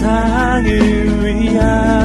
세상을 위한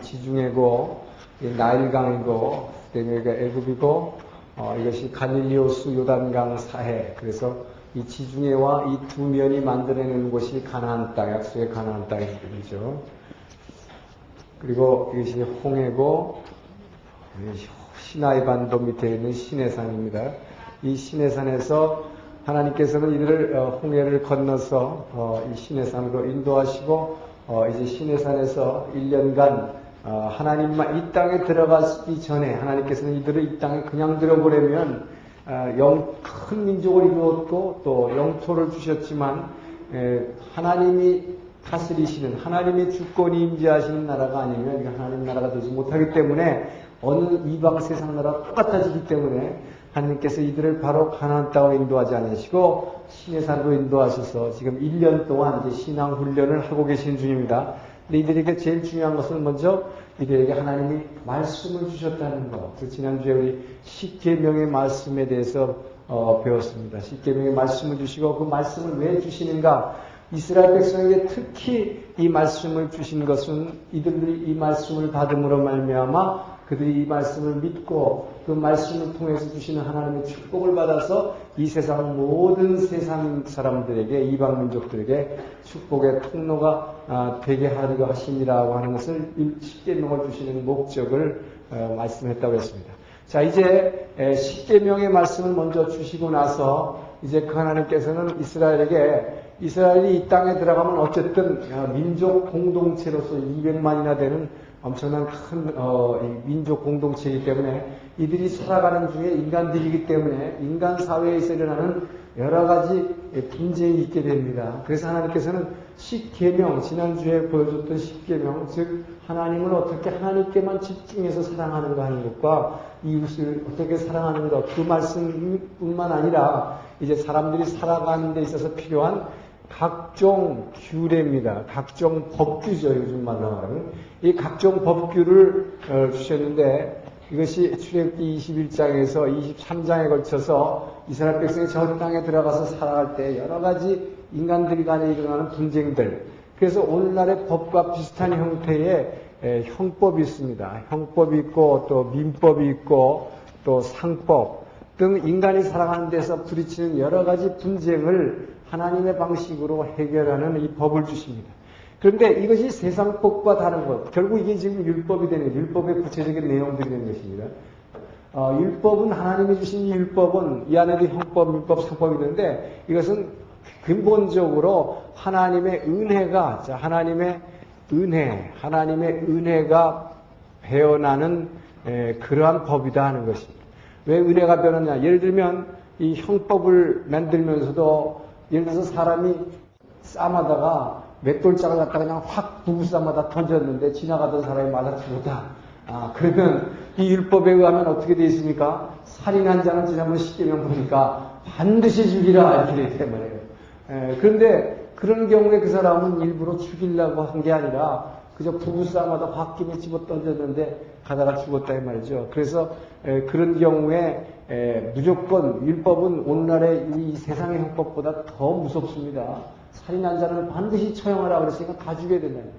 지중해고, 이 나일강이고, 그다음에 애굽이고, 어, 이것이 가닐리오스 요단강 사해. 그래서 이 지중해와 이 두 면이 만들어내는 곳이 가나안 땅, 약속의 가나안 땅이죠. 그리고 이것이 홍해고, 시나이 반도 밑에 있는 시내산입니다. 이 시내산에서 하나님께서는 이들을 어, 홍해를 건너서 어, 이 시내산으로 인도하시고 어, 이제 시내산에서 1년간 어, 하나님만 이 땅에 들어가기 전에 하나님께서는 이들을 이 땅에 그냥 들어보려면 어, 영큰 민족을 이루었고 또 영토를 주셨지만 에, 하나님이 다스리시는 하나님의 주권이 임재하시는 나라가 아니면 하나님 나라가 되지 못하기 때문에 어느 이방 세상 나라 똑같아지기 때문에 하나님께서 이들을 바로 가나안 땅으로 인도하지 않으시고 신해산으로 인도하셔서 지금 1년 동안 이제 신앙 훈련을 하고 계신 중입니다. 근데 이들에게 제일 중요한 것은 먼저 이들에게 하나님이 말씀을 주셨다는 것. 그 지난주에 우리 십계명의 말씀에 대해서 어, 배웠습니다. 십계명의 말씀을 주시고 그 말씀을 왜 주시는가? 이스라엘 백성에게 특히 이 말씀을 주신 것은 이들이 이 말씀을 받음으로 말미암아 그들이 이 말씀을 믿고 그 말씀을 통해서 주시는 하나님의 축복을 받아서 이 세상 모든 세상 사람들에게 이방 민족들에게 축복의 통로가 아, 되게 하려고 하심이라고 하는 것을 십계명을 주시는 목적을 어, 말씀했다고 했습니다. 자 이제 십계명의 말씀을 먼저 주시고 나서 이제 그 하나님께서는 이스라엘에게 이스라엘이 이 땅에 들어가면 어쨌든 어, 민족 공동체로서 200만이나 되는 엄청난 큰 어, 민족 공동체이기 때문에 이들이 살아가는 중에 인간들이기 때문에 인간 사회에서 일어나는 여러 가지 분쟁이 있게 됩니다. 그래서 하나님께서는 십계명 지난주에 보여줬던 십계명 즉 하나님을 어떻게 하나님께만 집중해서 사랑하는가 하는 것과 이웃을 어떻게 사랑하는 것그 말씀뿐만 아니라 이제 사람들이 살아가는 데 있어서 필요한 각종 규례입니다. 각종 법규죠. 요즘 말로 하는. 이 각종 법규를 어, 주셨는데 이것이 출애굽기 21장에서 23장에 걸쳐서 이스라엘 백성이 저 땅에 들어가서 살아갈 때 여러 가지 인간들 간에 일어나는 분쟁들 그래서 오늘날의 법과 비슷한 형태의 형법이 있습니다. 형법이 있고 또 민법이 있고 또 상법 등 인간이 살아가는 데서 부딪히는 여러 가지 분쟁을 하나님의 방식으로 해결하는 이 법을 주십니다. 그런데 이것이 세상 법과 다른 것, 결국 이게 지금 율법이 되는, 율법의 구체적인 내용들이 되는 것입니다. 어, 율법은 하나님이 주신 율법은 이 안에도 형법, 율법, 상법이 있는데 이것은 근본적으로 하나님의 은혜가, 자, 하나님의 은혜, 하나님의 은혜가 배어나는 에, 그러한 법이다 하는 것입니다. 왜 은혜가 배어났냐? 예를 들면 이 형법을 만들면서도 예를 들어서 사람이 싸마다가 맷돌장을 갖다가 그냥 확 부부싸마다 던졌는데 지나가던 사람이 맞아 죽었다. 아, 그러면 이 율법에 의하면 어떻게 되어 있습니까? 살인한 자는 지난번 십계명 보니까 반드시 죽이라 이렇게 되어 있단 말이에요. 에, 그런데 그런 경우에 그 사람은 일부러 죽이려고 한 게 아니라 그저 부부싸마다 홧김에 집어 던졌는데 가다가 죽었다 이 말이죠. 그래서 에, 그런 경우에 에, 무조건 율법은 오늘날의 이 세상의 형법보다 더 무섭습니다. 살인한 자는 반드시 처형하라 그랬으니까 다 죽여야 된다는.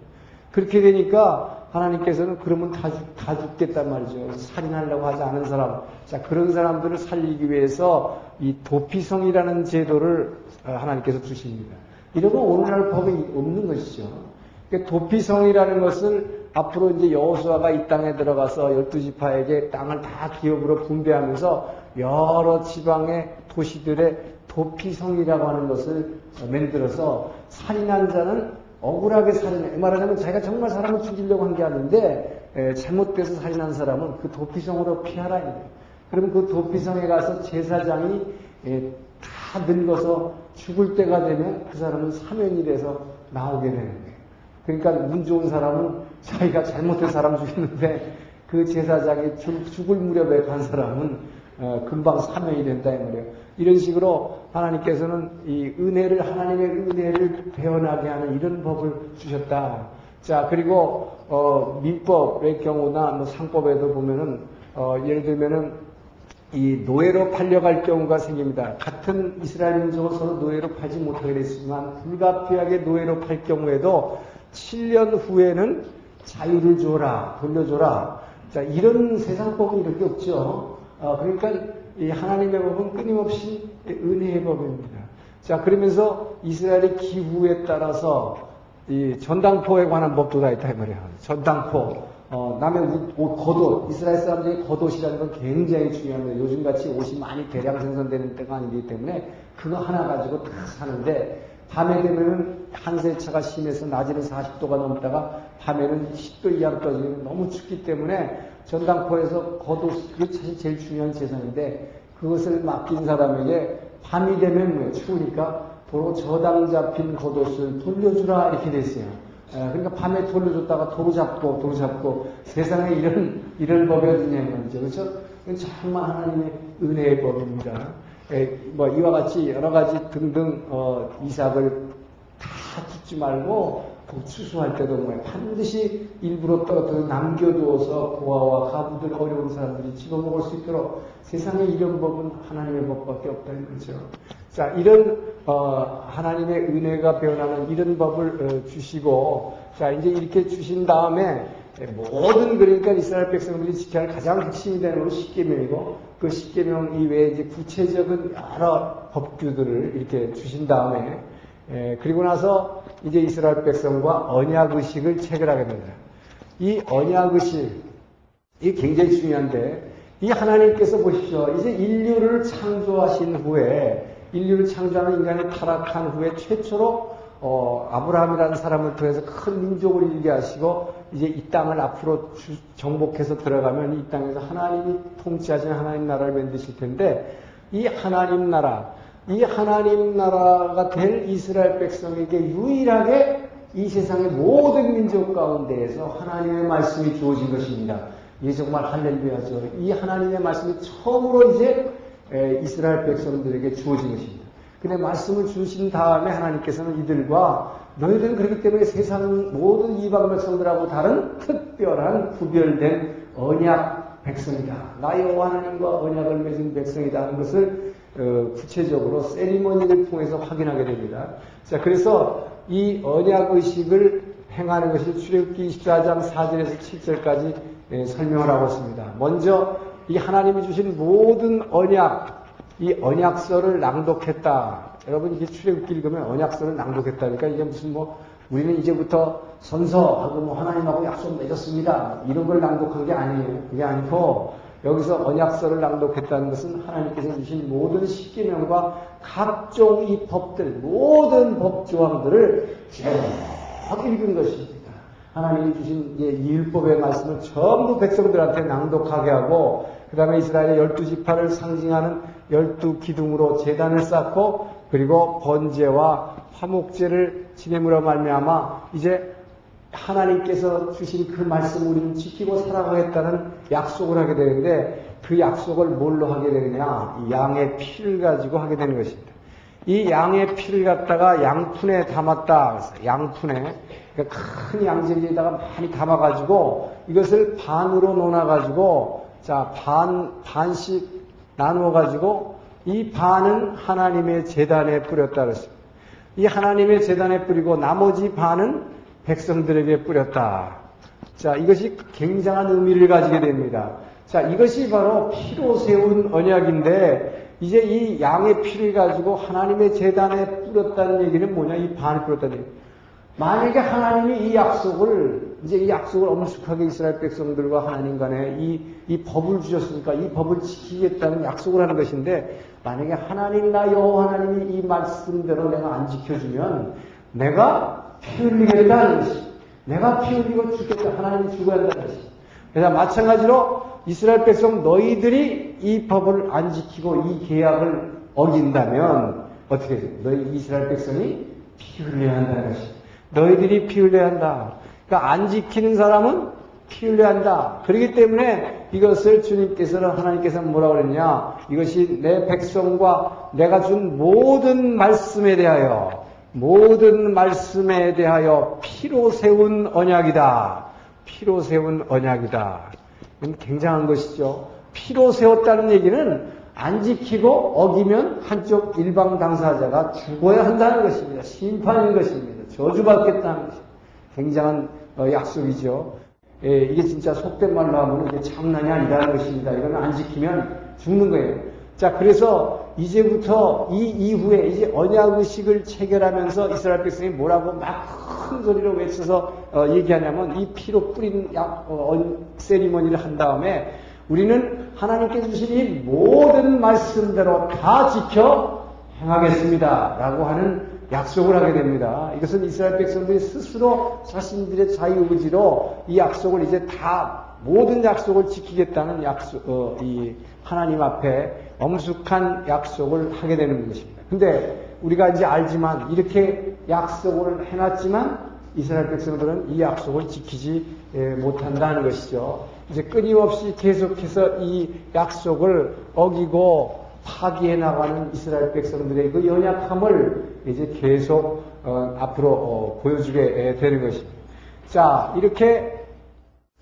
그렇게 되니까 하나님께서는 그러면 다, 죽, 다 죽겠단 말이죠. 살인하려고 하지 않은 사람. 자, 그런 사람들을 살리기 위해서 이 도피성이라는 제도를 어, 하나님께서 주십니다. 이러면 오늘날 법에 없는 것이죠. 그러니까 도피성이라는 것을 앞으로 이제 여호수아가 이 땅에 들어가서 열두 지파에게 땅을 다 기업으로 분배하면서 여러 지방의 도시들의 도피성이라고 하는 것을 만들어서 살인한 자는 억울하게 살인해. 말하자면 자기가 정말 사람을 죽이려고 한 게 아닌데 에, 잘못돼서 살인한 사람은 그 도피성으로 피하라. 그러면 그 도피성에 가서 제사장이 에, 다 늙어서 죽을 때가 되면 그 사람은 사면이 돼서 나오게 되는. 그러니까 운 좋은 사람은 자기가 잘못된 사람 죽였는데 그 제사장이 죽을 무렵에 간 사람은 어, 금방 사면이 된다 이 말이에요. 이런 식으로 하나님께서는 이 은혜를 하나님의 은혜를 배워나게 하는 이런 법을 주셨다. 자 그리고 어, 민법의 경우나 뭐 상법에도 보면은 어, 예를 들면은 이 노예로 팔려갈 경우가 생깁니다. 같은 이스라엘 민족을 서로 노예로 팔지 못하게 됐지만 불가피하게 노예로 팔 경우에도 7년 후에는 자유를 줘라, 돌려줘라. 자, 이런 세상 법은 이렇게 없죠. 어, 그러니까 이 하나님의 법은 끊임없이 은혜의 법입니다. 자, 그러면서 이스라엘의 기후에 따라서 이 전당포에 관한 법도 다 있다, 이 말이야. 전당포. 어, 남의 옷, 옷, 겉옷, 이스라엘 사람들이 겉옷이라는 건 굉장히 중요합니다. 요즘같이 옷이 많이 대량 생산되는 때가 아니기 때문에 그거 하나 가지고 다 사는데 밤에 되면은 한세차가 심해서 낮에는 40도가 넘다가 밤에는 10도 이하로 떨어지면 너무 춥기 때문에 전당포에서 겉옷, 그게 사실 제일 중요한 재산인데 그것을 맡긴 사람에게 밤이 되면 뭐 추우니까 도로 저당 잡힌 겉옷을 돌려주라 이렇게 됐어요. 그러니까 밤에 돌려줬다가 도로 잡고 도로 잡고 세상에 이런 이런 법이 어디냐 말이죠. 그렇죠? 정말 하나님의 은혜의 법입니다. 뭐 이와 같이 여러 가지 등등 어, 이삭을 다 죽지 말고 추수할 때도 뭐 반드시 일부러 떨어뜨려 남겨두어서 고아와 가부들 어려운 사람들이 집어먹을 수 있도록 세상에 이런 법은 하나님의 법밖에 없다는 거죠. 자, 이런 어, 하나님의 은혜가 변하는 이런 법을 어, 주시고 자 이제 이렇게 주신 다음에 모든 그러니까 이스라엘 백성들이 지켜야 할 가장 핵심이 되는 것은 십계명이고 그 십계명 이외에 이제 구체적인 여러 법규들을 이렇게 주신 다음에 에, 그리고 나서 이제 이스라엘 백성과 언약 의식을 체결하게 됩니다. 이 언약 의식 이 굉장히 중요한데 이 하나님께서 보십시오. 이제 인류를 창조하신 후에 인류를 창조하는 인간이 타락한 후에 최초로 어, 아브라함이라는 사람을 통해서 큰 민족을 일게 하시고 이제 이 땅을 앞으로 정복해서 들어가면 이 땅에서 하나님이 통치하시는 하나님 나라를 만드실 텐데 이 하나님 나라, 이 하나님 나라가 될 이스라엘 백성에게 유일하게 이 세상의 모든 민족 가운데에서 하나님의 말씀이 주어진 것입니다. 이게 정말 할렐루야죠. 이 하나님의 말씀이 처음으로 이제 이스라엘 백성들에게 주어진 것입니다. 근데 말씀을 주신 다음에 하나님께서는 이들과 너희들은 그렇기 때문에 세상 모든 이방 백성들하고 다른 특별한 구별된 언약 백성이다. 나의 하나님과 언약을 맺은 백성이다 하는 것을 어, 구체적으로 세리머니를 통해서 확인하게 됩니다. 자, 그래서 이 언약 의식을 행하는 것이 출애굽기 24장 4절에서 7절까지 예, 설명을 하고 있습니다. 먼저 이 하나님이 주신 모든 언약, 이 언약서를 낭독했다. 여러분 이게 출애굽기 읽으면 언약서를 낭독했다니까 이게 무슨 뭐 우리는 이제부터 선서하고 뭐 하나님하고 약속 맺었습니다. 이런 걸 낭독한 게 아니에요. 그게 아니고 여기서 언약서를 낭독했다는 것은 하나님께서 주신 모든 십계명과 각종 이 법들, 모든 법 조항들을 쭉 읽은 것입니다. 하나님이 주신 이 율법의 말씀을 전부 백성들한테 낭독하게 하고 그 다음에 이스라엘의 열두 지파를 상징하는 열두 기둥으로 재단을 쌓고 그리고 번제와 화목제를 지내므로 말미암아 이제 하나님께서 주신 그 말씀을 우리는 지키고 살아가겠다는 약속을 하게 되는데 그 약속을 뭘로 하게 되느냐? 양의 피를 가지고 하게 되는 것입니다. 이 양의 피를 갖다가 양푼에 담았다. 양푼에 그러니까 큰 양재기에다가 많이 담아가지고 이것을 반으로 놓아가지고 자 반 반씩 나누어 가지고 이 반은 하나님의 재단에 뿌렸다 그랬습니다. 이 하나님의 재단에 뿌리고 나머지 반은 백성들에게 뿌렸다. 자 이것이 굉장한 의미를 가지게 됩니다. 자 이것이 바로 피로 세운 언약인데 이제 이 양의 피를 가지고 하나님의 재단에 뿌렸다는 얘기는 뭐냐? 이 반을 뿌렸다는 얘기. 만약에 하나님이 이 약속을 이제 이 약속을 엄숙하게 이스라엘 백성들과 하나님 간에 이, 이 법을 주셨으니까 이 법을 지키겠다는 약속을 하는 것인데 만약에 하나님 나 여호와 하나님이 이 말씀대로 내가 안 지켜주면 내가 피 흘리겠다는 것이 내가 피 흘리고 죽겠다 하나님이 죽어야 한다는 것이 그래서 마찬가지로 이스라엘 백성 너희들이 이 법을 안 지키고 이 계약을 어긴다면 어떻게 돼요? 너희 이스라엘 백성이 피 흘려야 한다는 것이 너희들이 피 흘려야 한다. 그러니까 안 지키는 사람은 피 흘려야 한다. 그렇기 때문에 이것을 주님께서는 하나님께서는 뭐라고 그랬냐? 이것이 내 백성과 내가 준 모든 말씀에 대하여 모든 말씀에 대하여 피로 세운 언약이다. 피로 세운 언약이다. 굉장한 것이죠. 피로 세웠다는 얘기는 안 지키고 어기면 한쪽 일방 당사자가 죽어야 한다는 것입니다. 심판인 것입니다. 저주받겠다는 것입니다. 굉장한 어, 약속이죠. 예, 이게 진짜 속된 말로 하면 이게 장난이 아니라는 것입니다. 이건 안 지키면 죽는 거예요. 자, 그래서 이제부터 이 이후에 이제 언약의식을 체결하면서 이스라엘 백성이 뭐라고 막 큰 소리로 외쳐서 어, 얘기하냐면 이 피로 뿌린 약, 어, 세리머니를 한 다음에 우리는 하나님께 주신 이 모든 말씀대로 다 지켜 행하겠습니다. 라고 하는 약속을 하게 됩니다. 이것은 이스라엘 백성들이 스스로 자신들의 자유의지로 이 약속을 이제 다 모든 약속을 지키겠다는 약속, 어, 이 하나님 앞에 엄숙한 약속을 하게 되는 것입니다. 근데 우리가 이제 알지만 이렇게 약속을 해놨지만 이스라엘 백성들은 이 약속을 지키지 예, 못한다는 것이죠. 이제 끊임없이 계속해서 이 약속을 어기고 파기해 나가는 이스라엘 백성들의 그 연약함을 이제 계속 어, 앞으로 어, 보여주게 되는 것입니다. 자, 이렇게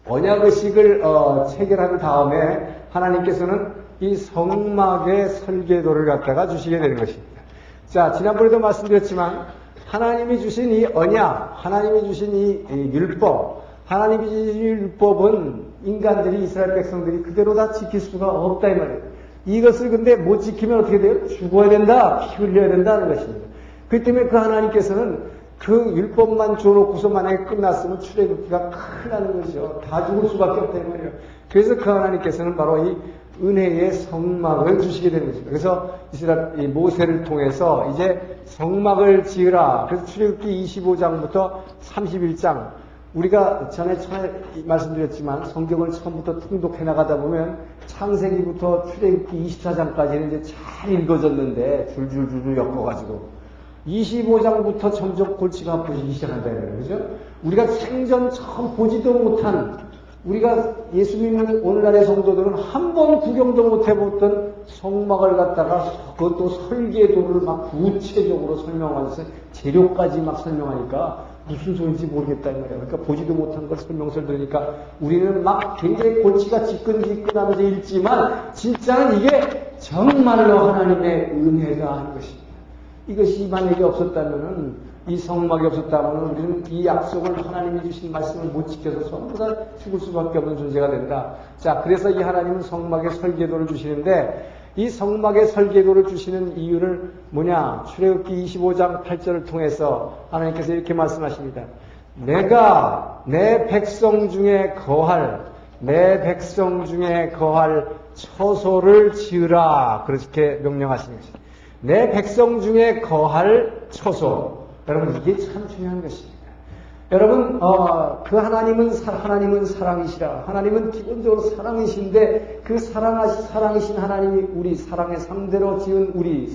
언약의식을 어, 체결한 다음에 하나님께서는 이 성막의 설계도를 갖다가 주시게 되는 것입니다. 자, 지난번에도 말씀드렸지만 하나님이 주신 이 언약, 하나님이 주신 이, 이 율법, 하나님이 주신 율법은 인간들이 이스라엘 백성들이 그대로 다 지킬 수가 없다 이 말이에요. 이것을 근데 못 지키면 어떻게 돼요? 죽어야 된다, 피 흘려야 된다는 것입니다. 그 때문에 그 하나님께서는 그 율법만 줘놓고서 만약에 끝났으면 출애굽기가 큰일 나는 거죠. 다 죽을 수밖에 없다 이 말이에요. 그래서 그 하나님께서는 바로 이 은혜의 성막을 주시게 되는 것입니다. 그래서 이스라엘 모세를 통해서 이제 성막을 지으라. 그래서 출애굽기 25장부터 31장 우리가 전에 전에 말씀드렸지만 성경을 처음부터 통독해 나가다 보면 창세기부터 출애굽기 24장까지는 이제 잘 읽어졌는데 줄줄줄줄 엮어가지고 25장부터 점점 골치가 아프기 시작한다는 거죠. 우리가 생전 처음 보지도 못한 우리가 예수 믿는 오늘날의 성도들은 한 번 구경도 못 해봤던 성막을 갖다가 그것도 설계도를 막 구체적으로 설명하면서 재료까지 막 설명하니까 무슨 소리인지 모르겠다 이 말이야. 그러니까 보지도 못한 걸 설명서를 들으니까 우리는 막 굉장히 골치가 지끈지끈하면서 읽지만 진짜는 이게 정말로 하나님의 은혜가 하는 것입니다. 이것이 만약에 없었다면은 이 성막이 없었다면 우리는 이 약속을 하나님이 주신 말씀을 못 지켜서 전부 다 죽을 수밖에 없는 존재가 된다. 자, 그래서 이 하나님은 성막의 설계도를 주시는데 이 성막의 설계도를 주시는 이유를 뭐냐? 출애굽기 25장 8절을 통해서 하나님께서 이렇게 말씀하십니다. 내가 내 백성 중에 거할 내 백성 중에 거할 처소를 지으라 그렇게 명령하시는 것입니다. 내 백성 중에 거할 처소. 여러분 이게 참 중요한 것입니다. 여러분 어, 그 하나님은 하나님은 사랑이시라. 하나님은 기본적으로 사랑이신데 그 사랑하시 사랑이신 하나님이 우리 사랑의 상대로 지은 우리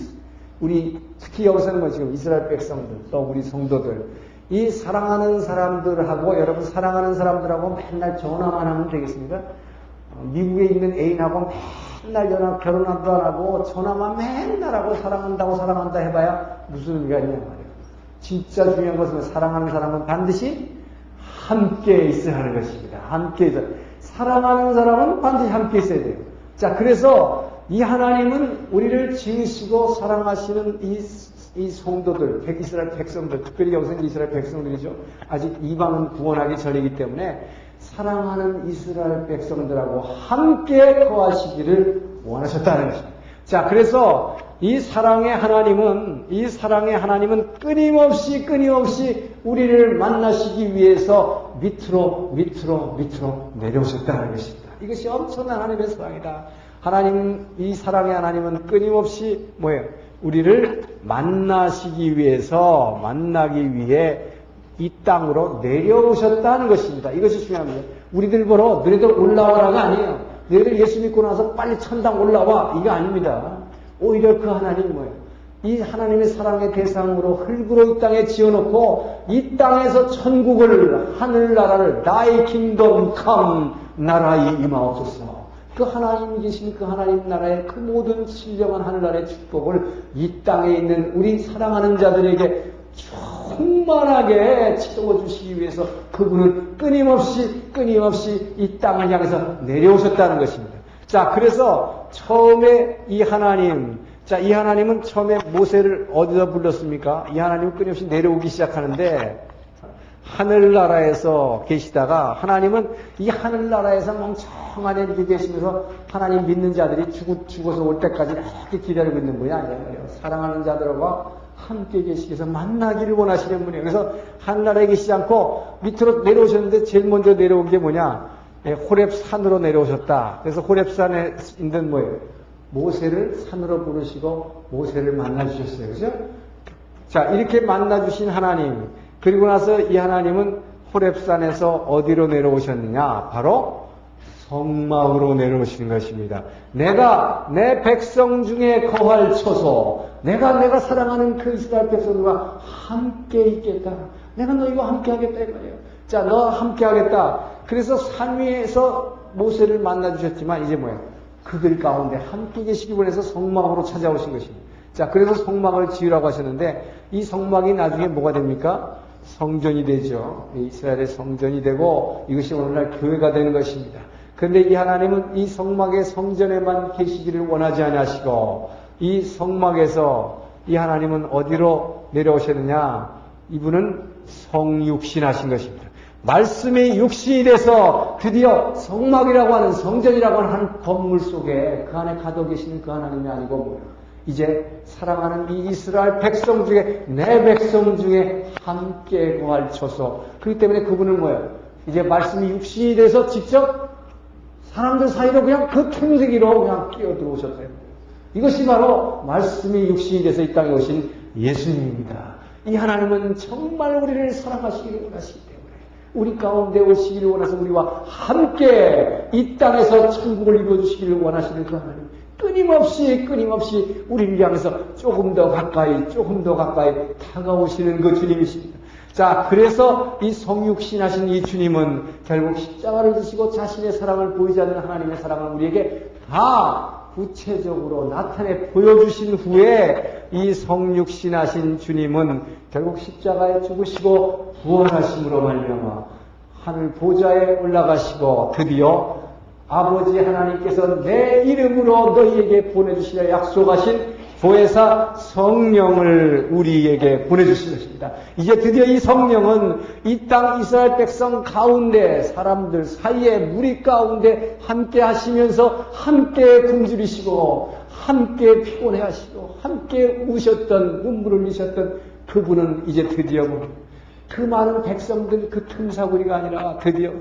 우리 특히 여기서는 뭐 지금 이스라엘 백성들 또 우리 성도들 이 사랑하는 사람들하고 여러분 사랑하는 사람들하고 맨날 전화만 하면 되겠습니까? 어, 미국에 있는 애인하고 맨날 결혼도 안 하고 전화만 맨날 하고 사랑한다고 사랑한다 해봐야 무슨 의미가 있냐. 진짜 중요한 것은 사랑하는 사람은 반드시 함께 있어야 하는 것입니다. 함께 있어. 사랑하는 사람은 반드시 함께 있어야 돼요. 자, 그래서 이 하나님은 우리를 지으시고 사랑하시는 이, 이 성도들, 백 이스라엘 백성들, 특별히 여기서 이스라엘 백성들이죠. 아직 이방은 구원하기 전이기 때문에 사랑하는 이스라엘 백성들하고 함께 거하시기를 원하셨다는 것입니다. 자, 그래서 이 사랑의 하나님은, 이 사랑의 하나님은 끊임없이 끊임없이 우리를 만나시기 위해서 밑으로, 밑으로, 밑으로 내려오셨다는 것입니다. 이것이 엄청난 하나님의 사랑이다. 하나님은, 이 사랑의 하나님은 끊임없이 뭐예요? 우리를 만나시기 위해서, 만나기 위해 이 땅으로 내려오셨다는 것입니다. 이것이 중요합니다. 우리들 보러 너희들 올라와라가 아니에요. 너희들 예수 믿고 나서 빨리 천당 올라와. 이거 아닙니다. 오히려 그 하나님 뭐예요? 이 하나님의 사랑의 대상으로 흙으로 이 땅에 지어놓고 이 땅에서 천국을 하늘나라를 나의 킹덤 컴 나라에 임하옵소서. 그 하나님 계신 그 하나님 나라의 그 모든 신령한 하늘나라의 축복을 이 땅에 있는 우리 사랑하는 자들에게 충만하게 채워주시기 위해서 그분은 끊임없이 끊임없이 이 땅을 향해서 내려오셨다는 것입니다. 자, 그래서 처음에 이 하나님, 자, 이 하나님은 처음에 모세를 어디서 불렀습니까? 이 하나님은 끊임없이 내려오기 시작하는데 하늘나라에서 계시다가 하나님은 이 하늘나라에서 멍청하게 이렇게 계시면서 하나님 믿는 자들이 죽, 죽어서 올 때까지 이렇게 기다리고 있는 분이 아니에요. 사랑하는 자들과 함께 계시기 위해서 만나기를 원하시는 분이에요. 그래서 하늘나라에 계시지 않고 밑으로 내려오셨는데 제일 먼저 내려온 게 뭐냐? 예, 호랩 산으로 내려오셨다. 그래서 호랩 산에 있는 뭐예요? 모세를 산으로 부르시고 모세를 만나 주셨어요. 그죠? 자, 이렇게 만나 주신 하나님. 그리고 나서 이 하나님은 호랩산에서 어디로 내려오셨느냐? 바로 성막으로 내려오시는 것입니다. 내가 내 백성 중에 거할 처소, 내가 내가 사랑하는 그 이스라엘 백성들과 함께 있겠다. 내가 너희와 함께 하겠다 이 말이에요. 자, 너 함께 하겠다. 그래서 산 위에서 모세를 만나 주셨지만 이제 뭐예요? 그들 가운데 함께 계시기 원해서 성막으로 찾아오신 것입니다. 자, 그래서 성막을 지으라고 하셨는데 이 성막이 나중에 뭐가 됩니까? 성전이 되죠. 이스라엘의 성전이 되고 이것이 오늘날 교회가 되는 것입니다. 그런데 이 하나님은 이 성막의 성전에만 계시기를 원하지 않으시고 이 성막에서 이 하나님은 어디로 내려오셨느냐? 이분은 성육신하신 것입니다. 말씀이 육신이 돼서 드디어 성막이라고 하는 성전이라고 하는 건물 속에 그 안에 가둬 계시는 그 하나님이 아니고? 이제 사랑하는 이 이스라엘 백성 중에 내 백성 중에 함께 처소. 그렇기 때문에 그분은 뭐예요? 이제 말씀이 육신이 돼서 직접 사람들 사이로 그냥 그 틈새기로 그냥 끼어 들어오셨어요. 이것이 바로 말씀이 육신이 돼서 이 땅에 오신 예수님입니다. 이 하나님은 정말 우리를 사랑하시기를 원하시기 때문에 우리 가운데 오시기를 원해서 우리와 함께 이 땅에서 천국을 이루어주시기를 원하시는 그 하나님. 끊임없이 끊임없이 우리를 향해서 조금 더 가까이 조금 더 가까이 다가오시는 그 주님이십니다. 자, 그래서 이 성육신하신 이 주님은 결국 십자가를 지시고 자신의 사랑을 보이지 않는 하나님의 사랑을 우리에게 다 구체적으로 나타내 보여주신 후에 이 성육신하신 주님은 결국 십자가에 죽으시고 부활하심으로 말미암아 하늘 보좌에 올라가시고 드디어 아버지 하나님께서 내 이름으로 너희에게 보내주시려 약속하신 보혜사 성령을 우리에게 보내주신 것입니다. 이제 드디어 이 성령은 이 땅 이스라엘 백성 가운데 사람들 사이에 무리 가운데 함께 하시면서 함께 굶주리시고 함께 피곤해 하시고 함께 우셨던 눈물을 흘리셨던 그분은 이제 드디어 그 많은 백성들 그 틈사구리가 아니라 드디어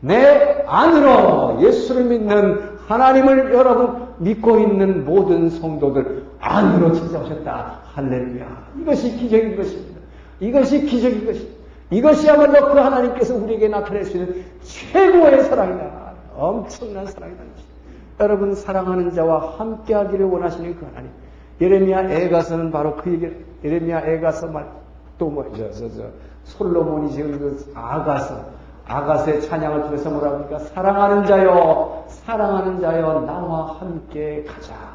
내 안으로 예수를 믿는 하나님을 여러분 믿고 있는 모든 성도들 안으로 찾아오셨다. 할렐루야. 이것이 기적인 것입니다. 이것이 기적인 것입니다. 이것이야말로 그 하나님께서 우리에게 나타낼 수 있는 최고의 사랑이다. 엄청난 사랑이다. 여러분 사랑하는 자와 함께하기를 원하시는 그 하나님. 예레미야 애가서는 바로 그 얘기. 예레미야 애가서 말또 뭐죠? 저, 저, 솔로몬이 지은 그 아가서. 아가스의 찬양을 통해서 뭐라 합니까? 사랑하는 자여, 사랑하는 자여, 나와 함께 가자.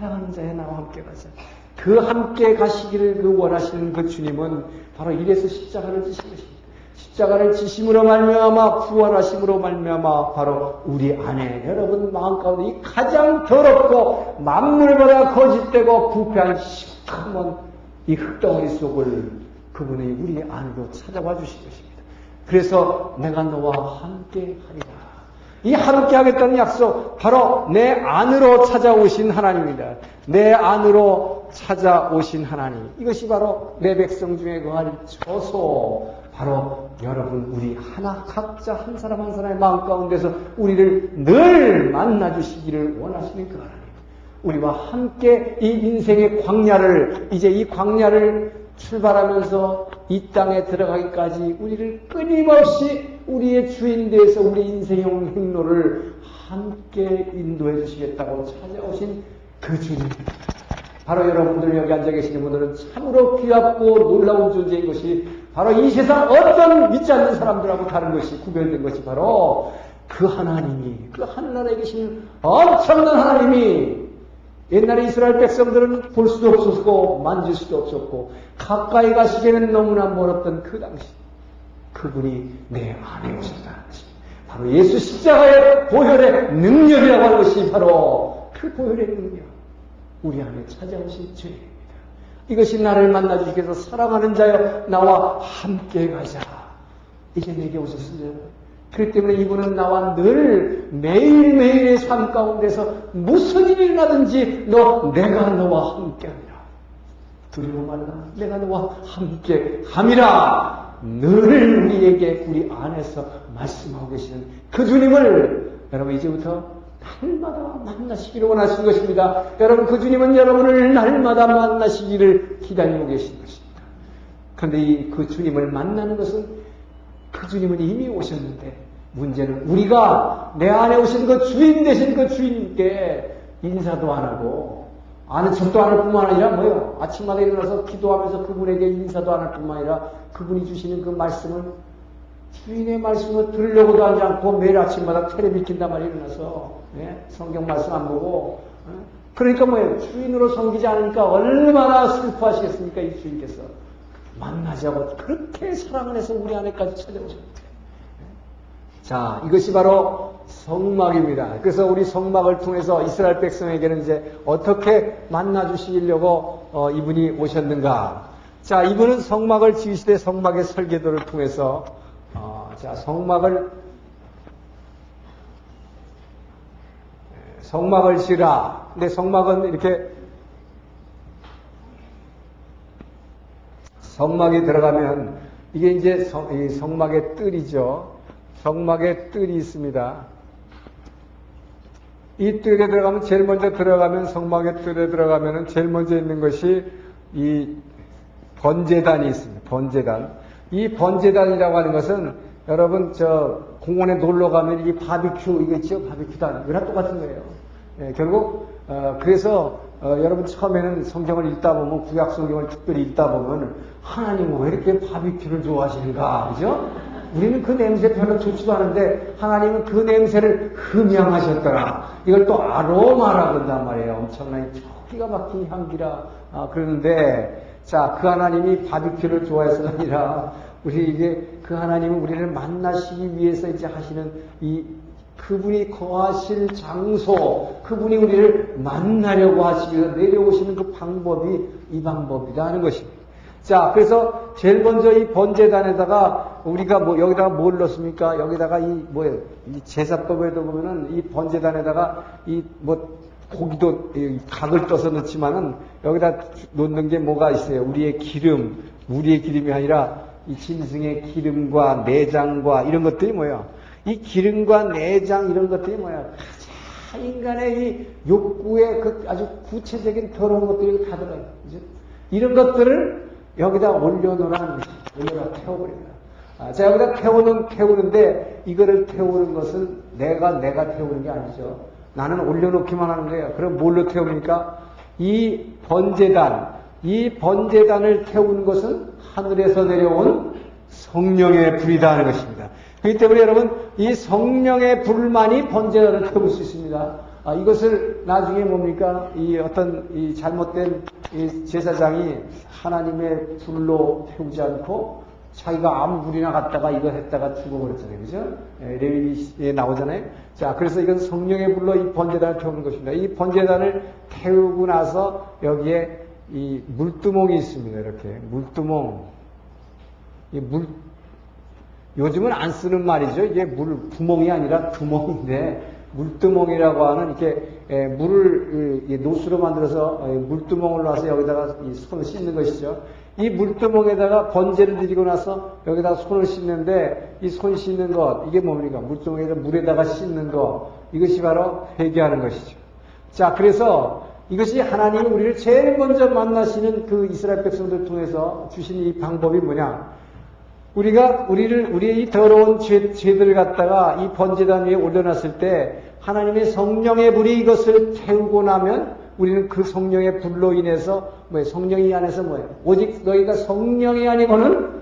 사랑하는 자여, 나와 함께 가자. 그 함께 가시기를 그 원하시는 그 주님은 바로 이래서 십자가를 지신 것입니다. 십자가를 지심으로 말미암아 부활하심으로 말미암아 바로 우리 안에 여러분 마음 가운데 이 가장 더럽고 만물보다 거짓되고 부패한 시커먼 이 흙덩어리 속을 그분이 우리 안으로 찾아와 주신 것입니다. 그래서 내가 너와 함께 하리라. 이 함께 하겠다는 약속, 바로 내 안으로 찾아오신 하나님입니다. 내 안으로 찾아오신 하나님. 이것이 바로 내 백성 중에 거할 처소. 바로 여러분, 우리 하나, 각자 한 사람 한 사람의 마음 가운데서 우리를 늘 만나주시기를 원하시는 그 하나님. 우리와 함께 이 인생의 광야를, 이제 이 광야를 출발하면서 이 땅에 들어가기까지 우리를 끊임없이 우리의 주인 되어서 우리 인생의 행로를 함께 인도해 주시겠다고 찾아오신 그 주님. 바로 여러분들 여기 앉아 계시는 분들은 참으로 귀합고 놀라운 존재인 것이 바로 이 세상 어떤 믿지 않는 사람들하고 다른 것이 구별된 것이 바로 그 하나님이 그 하늘나라에 계신 엄청난 하나님이 옛날에 이스라엘 백성들은 볼 수도 없었고 만질 수도 없었고 가까이 가시기에는 너무나 멀었던 그 당시 그분이 내 안에 오셨다는 것이 바로 예수 십자가의 보혈의 능력이라고 하는 것이 바로 그 보혈의 능력 우리 안에 찾아오신 죄입니다. 이것이 나를 만나주시기 위해서 사랑하는 자여 나와 함께 가자. 이제 내게 오셨으면 그렇기 때문에 이분은 나와 늘 매일매일의 삶 가운데서 무슨 일이 일어나든지 너 내가 너와 함께하리라. 두려워 말라. 내가 너와 함께 함이라. 늘 우리에게 우리 안에서 말씀하고 계시는 그 주님을 여러분 이제부터 날마다 만나시기를 원하시는 것입니다. 여러분 그 주님은 여러분을 날마다 만나시기를 기다리고 계신 것입니다. 그런데 이 그 주님을 만나는 것은 그 주님은 이미 오셨는데 문제는 우리가 내 안에 오신 그 주인 되신 그 주인께 인사도 안 하고 아는 척도 안 할 뿐만 아니라 뭐요? 아침마다 일어나서 기도하면서 그분에게 인사도 안 할 뿐만 아니라 그분이 주시는 그 말씀을 주인의 말씀을 들으려고도 하지 않고 매일 아침마다 테레비 킨단 말이에요. 일어나서 네? 성경 말씀 안 보고 어? 그러니까 뭐예요? 주인으로 섬기지 않으니까 얼마나 슬퍼하시겠습니까? 이 주인께서 만나자고 그렇게 사랑을 해서 우리 안에까지 찾아오셨대. 자, 이것이 바로 성막입니다. 그래서 우리 성막을 통해서 이스라엘 백성에게는 이제 어떻게 만나 주시려고 어, 이분이 오셨는가? 자, 이분은 성막을 지으시되 성막의 설계도를 통해서 어, 자, 성막을 성막을 지라. 근데 성막은 이렇게 성막에 들어가면 이게 이제 성, 성막의 뜰이죠. 성막의 뜰이 있습니다. 이 뜰에 들어가면 제일 먼저 들어가면 성막의 뜰에 들어가면 제일 먼저 있는 것이 이 번제단이 있습니다. 번제단. 이 번제단이라고 하는 것은 여러분 저 공원에 놀러 가면 이 바비큐 이거 있죠? 바비큐단. 이거랑 똑같은 거예요. 예, 결국 어, 그래서 어, 여러분 처음에는 성경을 읽다 보면 구약 성경을 특별히 읽다 보면 하나님은 왜 이렇게 바비큐를 좋아하시는가, 그죠? 우리는 그 냄새 별로 좋지도 않은데 하나님은 그 냄새를 흠양하셨더라. 이걸 또 아로마라 그런단 말이에요. 엄청나게 기가 막힌 향기라 아, 그러는데 자 그 하나님이 바비큐를 좋아해서가 아니라 우리 이게 그 하나님은 우리를 만나시기 위해서 이제 하시는 이 그분이 거하실 장소, 그분이 우리를 만나려고 하시면서 내려오시는 그 방법이 이 방법이다 하는 것입니다. 자, 그래서 제일 먼저 이 번제단에다가 우리가 뭐 여기다가 뭘 넣습니까? 여기다가 이 뭐예요? 이 제사법에도 보면은 이 번제단에다가 이 뭐 고기도 각을 떠서 넣지만은 여기다 놓는 게 뭐가 있어요? 우리의 기름, 우리의 기름이 아니라 이 짐승의 기름과 내장과 이런 것들이 뭐예요? 이 기름과 내장 이런 것들이 뭐야? 자, 인간의 이 욕구의 그 아주 구체적인 더러운 것들이 다 들어요. 이런 것들을 여기다 올려놓으라는 것이 올려다 태워버립니다. 아, 자, 여기다 태우는, 태우는데 이거를 태우는 것은 내가, 내가 태우는 게 아니죠. 나는 올려놓기만 하는 거예요. 그럼 뭘로 태웁니까? 이 번제단, 이 번제단을 태우는 것은 하늘에서 내려온 성령의 불이다 하는 것입니다. 그렇기 때문에 여러분 이 성령의 불만이 번제단을 태울 수 있습니다. 아, 이것을 나중에 뭡니까? 이 어떤 이 잘못된 이 제사장이 하나님의 불로 태우지 않고 자기가 아무 불이나 갔다가 이거 했다가 죽어버렸잖아요. 그죠? 예, 레위기에 나오잖아요. 자, 그래서 이건 성령의 불로 이 번제단을 태우는 것입니다. 이 번제단을 태우고 나서 여기에 이 물두멍이 있습니다. 이렇게. 물두멍. 이 물, 요즘은 안 쓰는 말이죠. 이게 물 구멍이 아니라 두멍인데 물두멍이라고 하는 이렇게 에, 물을 이, 노수로 만들어서 에, 물두멍을 놔서 여기다가 이 손을 씻는 것이죠. 이 물두멍에다가 번제를 드리고 나서 여기다가 손을 씻는데 이 손 씻는 것 이게 뭡니까? 물두멍에다 물에다가 씻는 것 이것이 바로 회개하는 것이죠. 자 그래서 이것이 하나님이 우리를 제일 먼저 만나시는 그 이스라엘 백성들 통해서 주신 이 방법이 뭐냐? 우리가 우리를 우리의 이 더러운 죄, 죄들을 갖다가 이 번제단 위에 올려놨을 때 하나님의 성령의 불이 이것을 태우고 나면 우리는 그 성령의 불로 인해서 뭐예 성령이 안에서 뭐예요? 오직 너희가 성령이 아니고는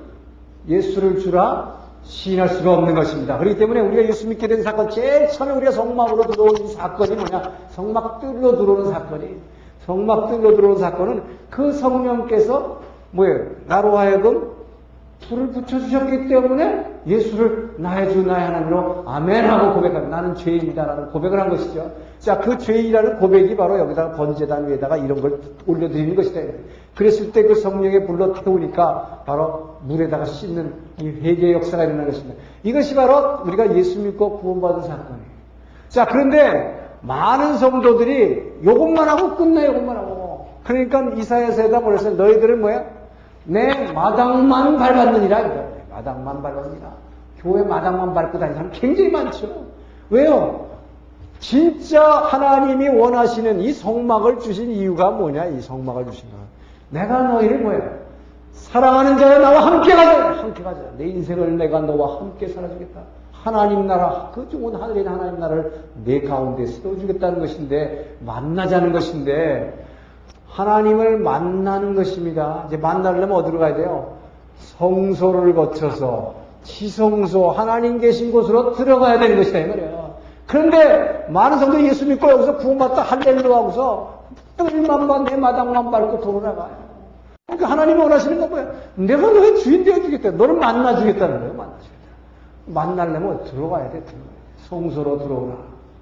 예수를 주라 시인할 수가 없는 것입니다. 그렇기 때문에 우리가 예수 믿게 된 사건 제일 처음에 우리가 성막으로 들어온 이 사건이 뭐냐? 성막 뚫로 들어오는 사건이 성막 뚫로 들어온 사건은 그 성령께서 뭐예요? 나로 하여금 불을 붙여주셨기 때문에 예수를 나의 주, 나의 하나님으로 아멘하고 고백합니다. 나는 죄인이다라는 고백을 한 것이죠. 자, 그 죄인이라는 고백이 바로 여기다가 번제단 위에다가 이런 걸 올려드리는 것이다. 그랬을 때 그 성령의 불로 태우니까 바로 물에다가 씻는 이 회개의 역사가 일어나는 것입니다. 이것이 바로 우리가 예수 믿고 구원받은 사건이에요. 자, 그런데 많은 성도들이 요것만 하고 끝내, 요것만 하고. 그러니까 이사야서에다 그래서 너희들은 뭐야? 내 마당만 밟았느니라. 이거. 마당만 밟았느니라. 교회 마당만 밟고 다니는 사람 굉장히 많죠. 왜요? 진짜 하나님이 원하시는 이 성막을 주신 이유가 뭐냐? 이 성막을 주신 거. 내가 너희를 뭐야? 사랑하는 자여 나와 함께 가자. 함께 가자. 내 인생을 내가 너와 함께 살아주겠다. 하나님 나라, 그 좋은 하늘의 하나님 나라를 내 가운데 세워주겠다는 것인데, 만나자는 것인데, 하나님을 만나는 것입니다. 이제 만나려면 어디로 가야 돼요? 성소를 거쳐서 지성소 하나님 계신 곳으로 들어가야 되는 것이다 이 말이에요. 그런데 많은 성도 예수 믿고 여기서 구원받다 할렐루야 하고서 뜰만만 내 마당만 밟고 돌아가요. 그러니까 하나님이 원하시는 건 뭐야? 내가 너의 주인 되어주겠다. 너를 만나주겠다는 거예요. 만나주겠다. 만나려면 들어가야 돼. 들어가야 돼. 성소로 들어오라.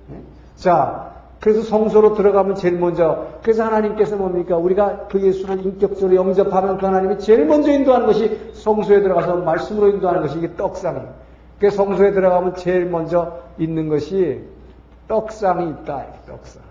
네? 자, 그래서 성소로 들어가면 제일 먼저 그래서 하나님께서 뭡니까? 우리가 그 예수를 인격적으로 영접하면 그 하나님이 제일 먼저 인도하는 것이 성소에 들어가서 말씀으로 인도하는 것이 이게 떡상이에요. 그 성소에 들어가면 제일 먼저 있는 것이 떡상이 있다. 떡상.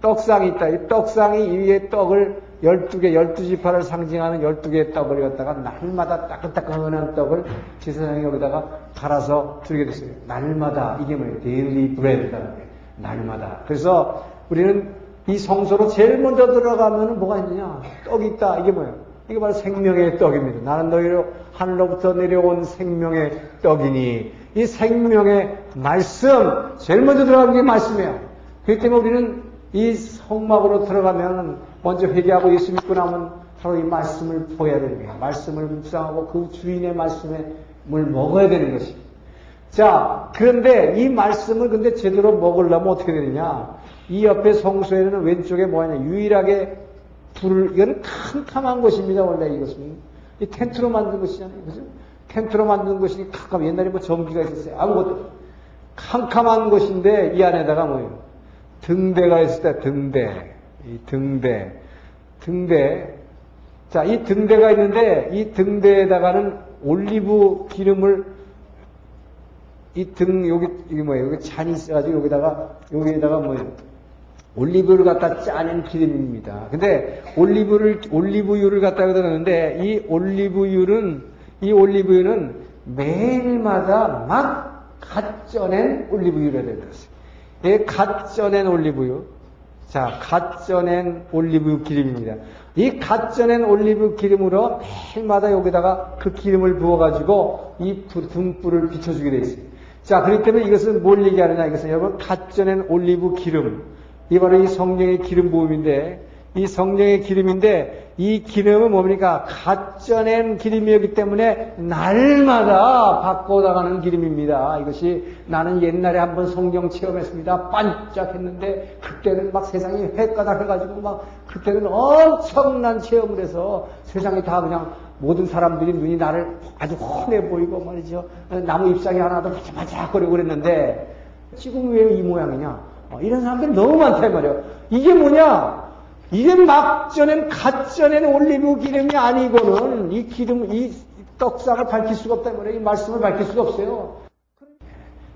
떡상이 있다. 이 떡상이 위에 떡을 12개, 12지파를 상징하는 12개의 떡을 갖다가 날마다 따끈따끈한 떡을 제사장이 여기다가 갈아서 드리게 됐어요. 날마다. 이게 뭐예요? daily bread라는 거예요. 날마다. 그래서 우리는 이 성소로 제일 먼저 들어가면 뭐가 있느냐? 떡이 있다. 이게 뭐예요? 이게 바로 생명의 떡입니다. 나는 너희로 하늘로부터 내려온 생명의 떡이니 이 생명의 말씀 제일 먼저 들어가는 게 말씀이에요. 그렇기 때문에 우리는 이 성막으로 들어가면 먼저 회개하고 예수 믿고 나면 바로 이 말씀을 보여야 되는 거예요. 말씀을 묵상하고 그 주인의 말씀을 먹어야 되는 것이. 자, 그런데 이 말씀을 근데 제대로 먹으려면 어떻게 되느냐? 이 옆에 성소에는 왼쪽에 뭐냐? 유일하게 불을, 이거는 캄캄한 것입니다, 원래 이것은. 이 텐트로 만든 것이잖아요. 그죠? 텐트로 만든 것이 캄캄, 옛날에 뭐 전기가 있었어요. 아무것도. 캄캄한 것인데 이 안에다가 뭐예요? 등대가 있을 때 등대. 이 등대. 등대. 자, 이 등대가 있는데 이 등대에다가는 올리브 기름을 이 등 여기 이게 뭐예요? 여기 잔이 있어가지고 여기다가 여기에다가 뭐예요? 올리브를 갖다 짜낸 기름입니다. 근데 올리브를 올리브유를 갖다 넣는데 이 올리브유는 이 올리브유는 매일마다 막 갓 짜낸 올리브유를 드렸어요. 예, 갓 짜낸 올리브유. 자, 갓 짜낸 올리브 기름입니다. 이 갓 짜낸 올리브 기름으로 매일마다 여기다가 그 기름을 부어가지고 이 등불을 비춰주게 되어 있어요. 자, 그렇기 때문에 이것은 뭘 얘기하느냐? 이것은 여러분, 갓 쪄낸 올리브 기름. 이 바로 이 성령의 기름 부음인데, 이 성령의 기름인데, 이 기름은 뭡니까? 갓 쪄낸 기름이었기 때문에 날마다 바꿔나가는 기름입니다. 이것이 나는 옛날에 한번 성경 체험했습니다. 반짝했는데 그때는 막 세상이 헷가닥 해가지고 막 그때는 엄청난 체험을 해서 세상이 다 그냥 모든 사람들이 눈이 나를 아주 훤해 보이고 말이죠. 나무 잎사귀 하나도 바짝바짝거리고 그랬는데 지금 왜 이 모양이냐? 어, 이런 사람들이 너무 많다 말이에요. 이게 뭐냐? 이게 막 쪄낸, 갓 쪄낸 올리브 기름이 아니고는 이 기름, 이 떡상을 밝힐 수가 없다 말이에요. 이 말씀을 밝힐 수가 없어요.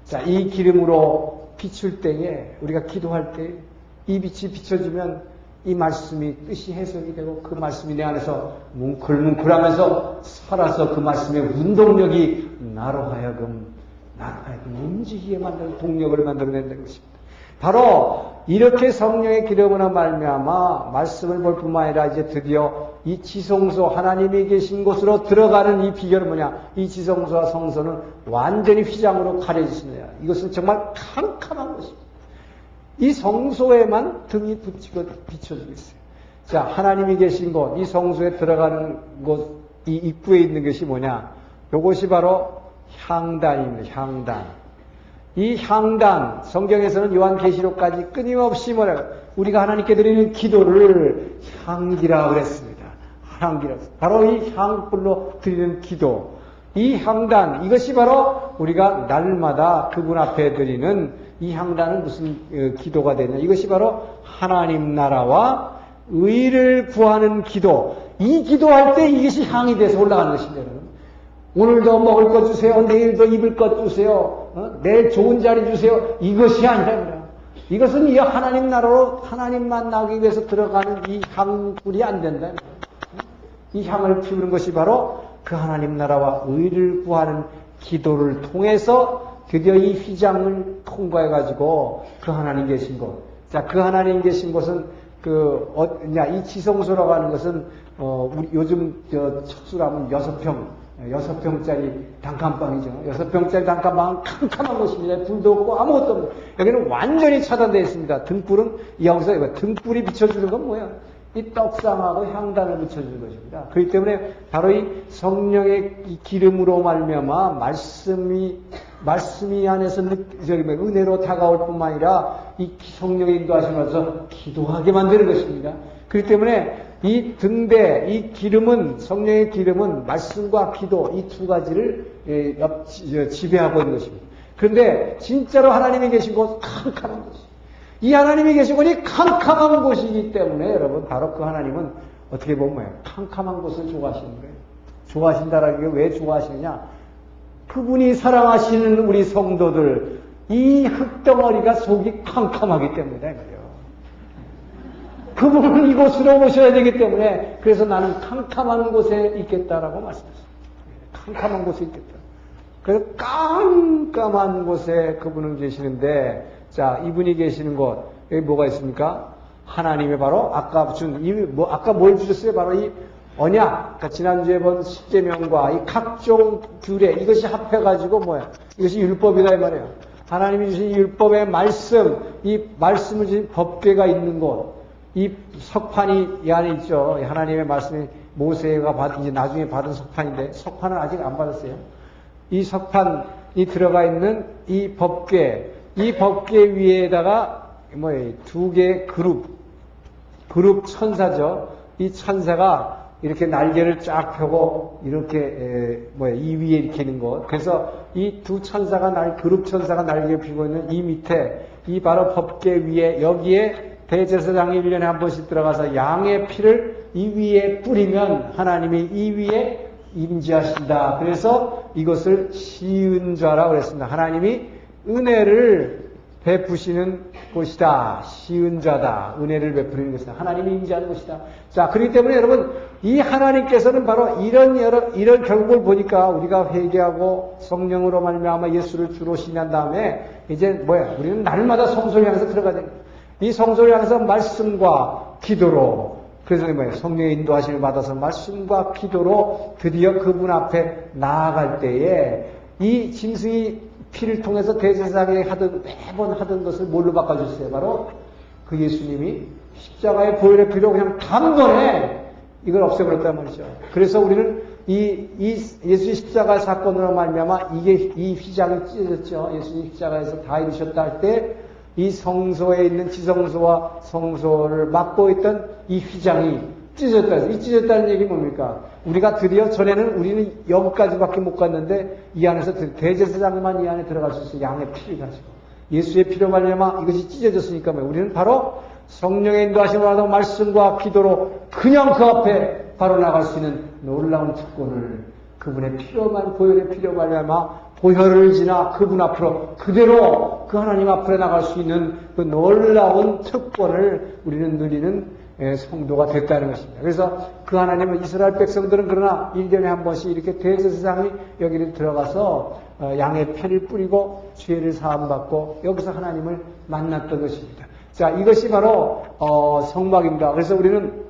자, 이 기름으로 비출 때에 우리가 기도할 때 이 빛이 비춰지면 이 말씀이 뜻이 해석이 되고 그 말씀이 내 안에서 뭉클뭉클하면서 살아서 그 말씀의 운동력이 나로 하여금 나로 하여금 움직이게 만드는 동력을 만들어낸다는 것입니다. 바로 이렇게 성령의 기름으로 말미암아 말씀을 볼 뿐만 아니라 이제 드디어 이 지성소 하나님이 계신 곳으로 들어가는 이 비결은 뭐냐? 이 지성소와 성소는 완전히 휘장으로 가려지습니다. 이것은 정말 캄캄한 것입니다. 이 성소에만 등이 붙이고 비춰지고 있어요. 자, 하나님이 계신 곳, 이 성소에 들어가는 곳, 이 입구에 있는 것이 뭐냐? 이것이 바로 향단입니다. 향단. 이 향단, 성경에서는 요한계시록까지 끊임없이 뭐라 우리가 하나님께 드리는 기도를 향기라 그랬습니다. 향기라. 바로 이 향불로 드리는 기도. 이 향단, 이것이 바로 우리가 날마다 그분 앞에 드리는 이 향단은 무슨 어, 기도가 되냐? 이것이 바로 하나님 나라와 의를 구하는 기도. 이 기도할 때 이것이 향이 돼서 올라가는 것입니다. 오늘도 먹을 것 주세요. 내일도 입을 것 주세요. 어? 내일 좋은 자리 주세요. 이것이 아니라 이것은 이 하나님 나라로 하나님 만 나기 위해서 들어가는 이 향불이 안 된다. 이 향을 피우는 것이 바로 그 하나님 나라와 의를 구하는 기도를 통해서 드디어 이 휘장을 통과해 가지고 그 하나님 계신 곳. 자, 그 하나님 계신 곳은 그, 어, 이 지성소라고 하는 것은, 어, 요즘 저 척수라면 여섯 평, 여섯 평짜리 단칸방이죠. 여섯 평짜리 단칸방은 캄캄한 곳입니다. 불도 없고 아무것도 없고. 여기는 완전히 차단되어 있습니다. 등불은, 여기서 등불이 비춰주는 건 뭐야? 이 떡상하고 향단을 붙여주는 것입니다. 그렇기 때문에 바로 이 성령의 기름으로 말미암아 말씀이 말씀이 안에서 저기 뭐 은혜로 다가올 뿐만 아니라 이 성령의 인도하심으로서 기도하게 만드는 것입니다. 그렇기 때문에 이 등대, 이 기름은 성령의 기름은 말씀과 기도 이 두 가지를 예, 지배하고 있는 것입니다. 그런데 진짜로 하나님이 계신 곳 캄캄한 곳이 이 하나님이 계신 곳이 캄캄한 곳이기 때문에 여러분 바로 그 하나님은 어떻게 보면 캄캄한 곳을 좋아하시는 거예요. 좋아하신다라는 게 왜 좋아하시느냐? 그분이 사랑하시는 우리 성도들 이 흙덩어리가 속이 캄캄하기 때문이다 말이에요. 그분은 이곳으로 오셔야 되기 때문에 그래서 나는 캄캄한 곳에 있겠다라고 말씀했어요. 캄캄한 곳에 있겠다. 그래서 깜깜한 곳에 그분은 계시는데 자, 이분이 계시는 곳, 여기 뭐가 있습니까? 하나님의 바로 아까 준, 이, 뭐, 아까 뭘 주셨어요? 바로 이 언약. 그러니까 지난주에 본 십계명과 이 각종 규례, 이것이 합해 가지고 뭐야? 이것이 율법이다, 이 말이에요. 하나님이 주신 율법의 말씀, 이 말씀을 주신 법궤가 있는 곳, 이 석판이 이 안에 있죠. 하나님의 말씀이 모세가 받은, 이제 나중에 받은 석판인데, 석판은 아직 안 받았어요. 이 석판이 들어가 있는 이 법궤, 이 법계 위에다가 뭐두 개의 그룹, 그룹 천사죠. 이 천사가 이렇게 날개를 쫙 펴고 이렇게 에, 뭐야 이 위에 이렇게 있는 것. 그래서 이 두 천사가 날 그룹 천사가 날개 를 펴고 있는 이 밑에 이 바로 법계 위에 여기에 대제사장이 1년에 한 번씩 들어가서 양의 피를 이 위에 뿌리면 하나님이 이 위에 임지하신다. 그래서 이것을 시은 자라고 그랬습니다. 하나님이 은혜를 베푸시는 곳이다. 시은 자다. 은혜를 베푸는 것이다. 하나님이 임재하는 곳이다. 자, 그렇기 때문에 여러분, 이 하나님께서는 바로 이런 여러, 이런 결국을 보니까 우리가 회개하고 성령으로 말미암아 예수를 주로 신한 다음에 이제 뭐야? 우리는 날마다 성소를 향해서 들어가야 됩니다. 이 성소를 향해서 말씀과 기도로 그래서 뭐예요? 성령의 인도하심을 받아서 말씀과 기도로 드디어 그분 앞에 나아갈 때에 이 짐승이 피를 통해서 대제사장에 하던 매번 하던 것을 뭘로 바꿔주세요? 바로 그 예수님이 십자가의 보혈의 피로 그냥 단번에 이걸 없애버렸단 말이죠. 그래서 우리는 이, 이 예수의 십자가 사건으로 말미암아 이게 이 휘장이 찢어졌죠. 예수님 십자가에서 다 이루셨다 할 때 이 성소에 있는 지성소와 성소를 막고 있던 이 휘장이 찢어졌다. 이 찢어졌다는 얘기 뭡니까? 우리가 드디어 전에는 우리는 여기까지밖에 못 갔는데 이 안에서 대제사장만 이 안에 들어갈 수 있어요. 양의 피를 가지고. 예수의 피로 말미암아 이것이 찢어졌으니까 우리는 바로 성령의 인도하심을 받아 말씀과 기도로 그냥 그 앞에 바로 나갈 수 있는 놀라운 특권을 그분의 필요만 보혈의 필요 말미암아 보혈을 지나 그분 앞으로 그대로 그 하나님 앞으로 나갈 수 있는 그 놀라운 특권을 우리는 누리는 예, 성도가 됐다는 것입니다. 그래서 그 하나님은 이스라엘 백성들은 그러나 1년에 한 번씩 이렇게 대제사장이 여기를 들어가서 어, 양의 피를 뿌리고 죄를 사함받고 여기서 하나님을 만났던 것입니다. 자, 이것이 바로 어, 성막입니다. 그래서 우리는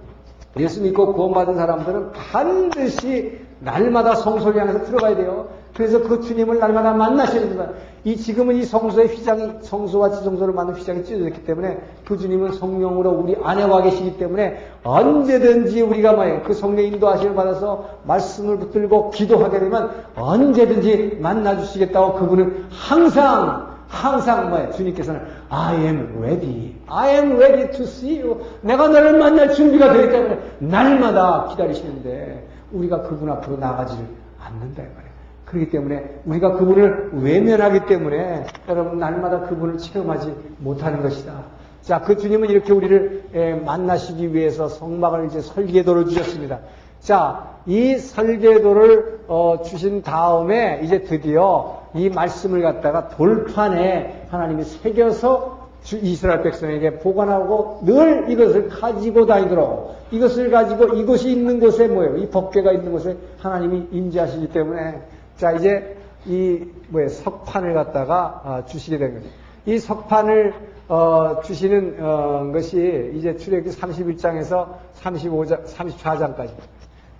예수 믿고 구원받은 사람들은 반드시 날마다 성소를 향해서 들어가야 돼요. 그래서 그 주님을 날마다 만나셔야 됩니다. 이 지금은 이 성소의 휘장이 성소와 지성소를 만든 휘장이 찢어졌기 때문에 그 주님은 성령으로 우리 안에 와 계시기 때문에 언제든지 우리가 뭐예요? 그 성령 인도하심을 받아서 말씀을 붙들고 기도하게 되면 언제든지 만나 주시겠다고 그분은 항상 항상 뭐예요? 주님께서는 I am ready. I am ready to see you. 내가 너를 만날 준비가 되기 때문에 날마다 기다리시는데 우리가 그분 앞으로 나가지를 않는다 이 말이에요. 그렇기 때문에 우리가 그분을 외면하기 때문에 여러분 날마다 그분을 체험하지 못하는 것이다. 자, 그 주님은 이렇게 우리를 만나시기 위해서 성막을 이제 설계도를 주셨습니다. 자, 이 설계도를 어, 주신 다음에 이제 드디어 이 말씀을 갖다가 돌판에 하나님이 새겨서 이스라엘 백성에게 보관하고 늘 이것을 가지고 다니도록 이것을 가지고 이것이 있는 곳에 뭐예요? 이 법궤가 있는 곳에 하나님이 임재하시기 때문에 자 이제 이 뭐예요? 석판을 갖다가 어, 주시게 된 거죠. 이 석판을 어, 주시는 어, 것이 이제 출애굽기 31장에서 35장, 34장까지.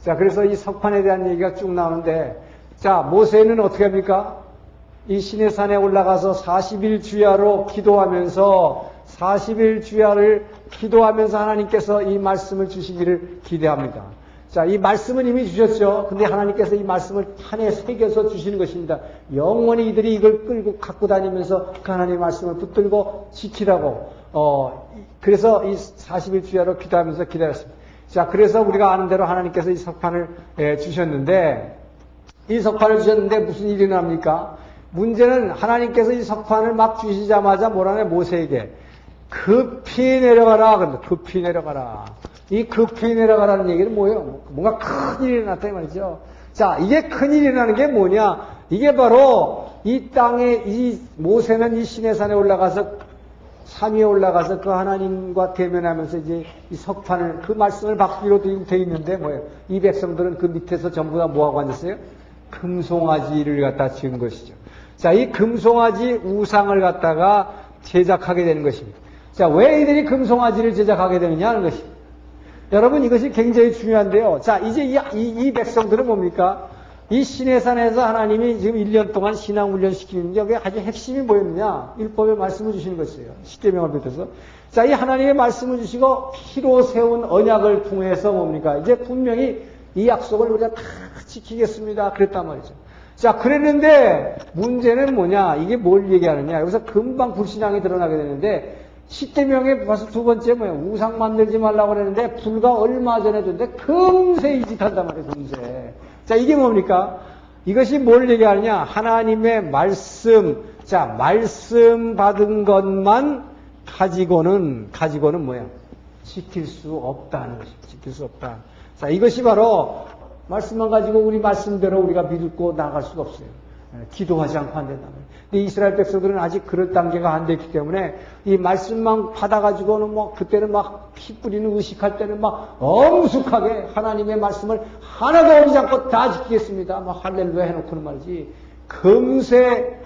자 그래서 이 석판에 대한 얘기가 쭉 나오는데 자 모세는 어떻게 합니까? 이 신의 산에 올라가서 40일 주야로 기도하면서 40일 주야를 기도하면서 하나님께서 이 말씀을 주시기를 기대합니다. 자, 이 말씀은 이미 주셨죠. 근데 하나님께서 이 말씀을 판에 새겨서 주시는 것입니다. 영원히 이들이 이걸 끌고 갖고 다니면서 그 하나님의 말씀을 붙들고 지키라고, 어, 그래서 이 40일 주야로 기도하면서 기다렸습니다. 자, 그래서 우리가 아는 대로 하나님께서 이 석판을 예, 주셨는데, 이 석판을 주셨는데 무슨 일이 납니까? 문제는 하나님께서 이 석판을 막 주시자마자 뭐라네 모세에게 급히 내려가라. 급히 내려가라. 이 급히 내려가라는 얘기는 뭐예요? 뭔가 큰 일이 일어났다 이 말이죠. 자, 이게 큰 일이 일어나는 게 뭐냐? 이게 바로 이 땅에 이 모세는 이 시내산에 올라가서 산 위에 올라가서 그 하나님과 대면하면서 이제 이 석판을 그 말씀을 받기로 되어 있는데 뭐예요? 이 백성들은 그 밑에서 전부 다 뭐하고 앉았어요? 금송아지를 갖다 지은 것이죠. 자, 이 금송아지 우상을 갖다가 제작하게 되는 것입니다. 자, 왜 이들이 금송아지를 제작하게 되느냐 하는 것입니다. 여러분 이것이 굉장히 중요한데요. 자, 이제 이, 이, 이 백성들은 뭡니까? 이 시내산에서 하나님이 지금 1년 동안 신앙 훈련 시키는 게 아주 핵심이 뭐였느냐? 율법의 말씀을 주시는 것이에요. 십계명을 비롯해서. 자, 이 하나님의 말씀을 주시고 피로 세운 언약을 통해서 뭡니까? 이제 분명히 이 약속을 우리가 다 지키겠습니다. 그랬단 말이죠. 자, 그랬는데 문제는 뭐냐? 이게 뭘 얘기하느냐? 여기서 금방 불신앙이 드러나게 되는데 십대명에 벌써 두 번째 뭐야? 우상 만들지 말라고 그랬는데 불과 얼마 전에 줬는데 금세 이 짓 한단 말이에요, 금세. 자, 이게 뭡니까? 이것이 뭘 얘기하느냐? 하나님의 말씀. 자, 말씀 받은 것만 가지고는, 가지고는 뭐야? 지킬 수 없다는 것입니다. 지킬 수 없다. 자, 이것이 바로 말씀만 가지고 우리 말씀대로 우리가 믿고 나갈 수가 없어요. 예, 기도하지 않고 안 된다면. 근데 이스라엘 백성들은 아직 그럴 단계가 안 됐기 때문에 이 말씀만 받아가지고는 뭐 그때는 막 피 뿌리는 의식할 때는 막 엄숙하게 하나님의 말씀을 하나도 어리지 않고 다 지키겠습니다. 막 할렐루야 해놓고는 말이지. 금세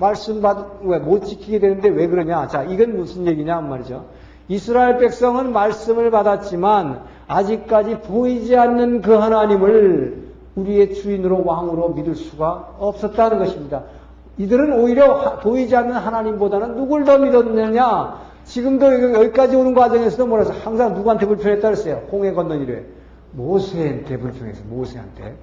말씀 받, 왜못 지키게 되는데 왜 그러냐. 자, 이건 무슨 얘기냐 말이죠. 이스라엘 백성은 말씀을 받았지만 아직까지 보이지 않는 그 하나님을 우리의 주인으로 왕으로 믿을 수가 없었다는 것입니다. 이들은 오히려 보이지 않는 하나님보다는 누굴 더 믿었느냐? 지금도 여기까지 오는 과정에서도 뭐라서 항상 누구한테 불편했다 그랬어요. 홍해 건넌 일에. 모세한테 불편해서 모세한테.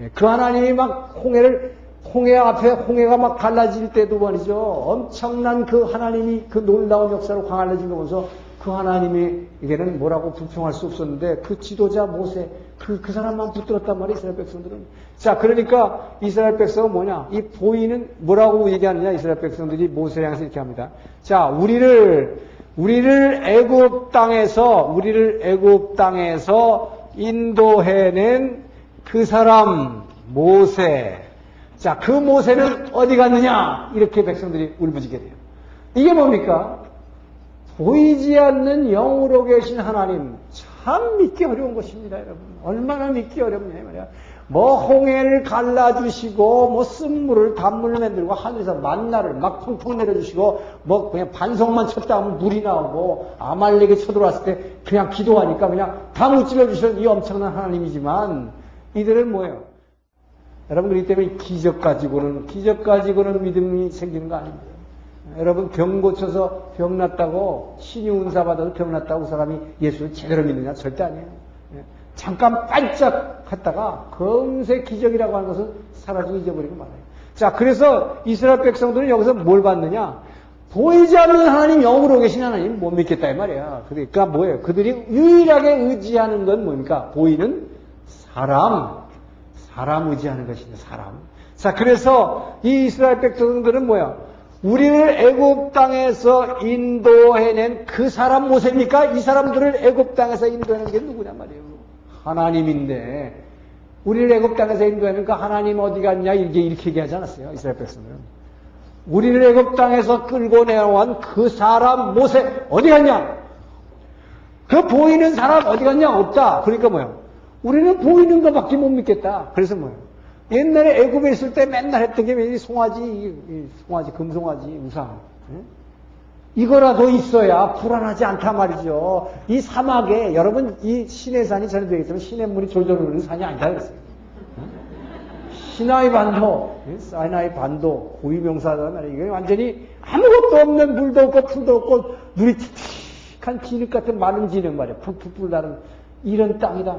예, 그 하나님이 막 홍해를 홍해 앞에 홍해가 막 갈라질 때도 말이죠. 엄청난 그 하나님이 그 놀라운 역사로 강할라진 거 보면서 그 하나님에게는 뭐라고 불평할 수 없었는데 그 지도자 모세 그, 그 사람만 붙들었단 말이에요 이스라엘 백성들은 자 그러니까 이스라엘 백성은 뭐냐 이 보이는 뭐라고 얘기하느냐 이스라엘 백성들이 모세 향해서 이렇게 합니다 자 우리를 우리를 애굽 땅에서 우리를 애굽 땅에서 인도해낸 그 사람 모세. 자, 그 모세는 어디 갔느냐? 이렇게 백성들이 울부짖게 돼요. 이게 뭡니까? 보이지 않는 영으로 계신 하나님. 참 믿기 어려운 것입니다, 여러분. 얼마나 믿기 어렵냐, 말이야. 뭐 홍해를 갈라주시고 뭐 쓴물을 단물을 만들고 하늘에서 만나를 막 펑펑 내려주시고 뭐 그냥 반성만 쳤다 하면 물이 나오고 아말렉에 쳐들어왔을 때 그냥 기도하니까 그냥 다 무찔러 주시는 이 엄청난 하나님이지만 이들은 뭐예요? 여러분 그렇기 때문에 기적 가지고는 기적 가지고는 믿음이 생기는 거 아닙니다. 여러분 병 고쳐서 병 났다고 신이 운사 받아도 병 났다고 그 사람이 예수를 제대로 믿느냐 절대 아니에요. 예. 잠깐 반짝 했다가 금세 기적이라고 하는 것은 사라지고 잊어버리고 말아요. 자, 그래서 이스라엘 백성들은 여기서 뭘 받느냐? 보이지 않는 하나님 영으로 계신 하나님 못 믿겠다 이 말이야. 그러니까 뭐예요? 그들이 유일하게 의지하는 건 뭡니까? 보이는 사람. 사람 의지하는 것이냐, 사람. 자, 그래서 이 이스라엘 백성들은 뭐야? 우리를 애굽 땅에서 인도해낸 그 사람 모세입니까? 이 사람들을 애굽 땅에서 인도해낸 게 누구냐 말이에요. 하나님인데 우리를 애굽 땅에서 인도하니까 하나님 어디 갔냐? 이렇게 이렇게 얘기하지 않았어요 이스라엘 백성들은. 우리를 애굽 땅에서 끌고 내려온 그 사람 모세 어디 갔냐? 그 보이는 사람 어디 갔냐? 없다. 그러니까 뭐야 우리는 보이는 것밖에 못 믿겠다. 그래서 뭐야 옛날에 애굽에 있을 때 맨날 했던 게 송아지 송아지 금송아지 우상 이거라도 있어야 불안하지 않단 말이죠. 이 사막에 여러분 이 시내산이 전에 되겠지만 시냇물이 졸졸 흐르는 산이 아니다 그랬어요. 시나이 반도, 사이나이 반도 고유명사다 말이에요. 이게 완전히 아무것도 없는 물도 없고 풀도 없고 눈이 칙칙한 진흙 같은 마른 진흙 말이에요. 푹푹 나는 이런 땅이다.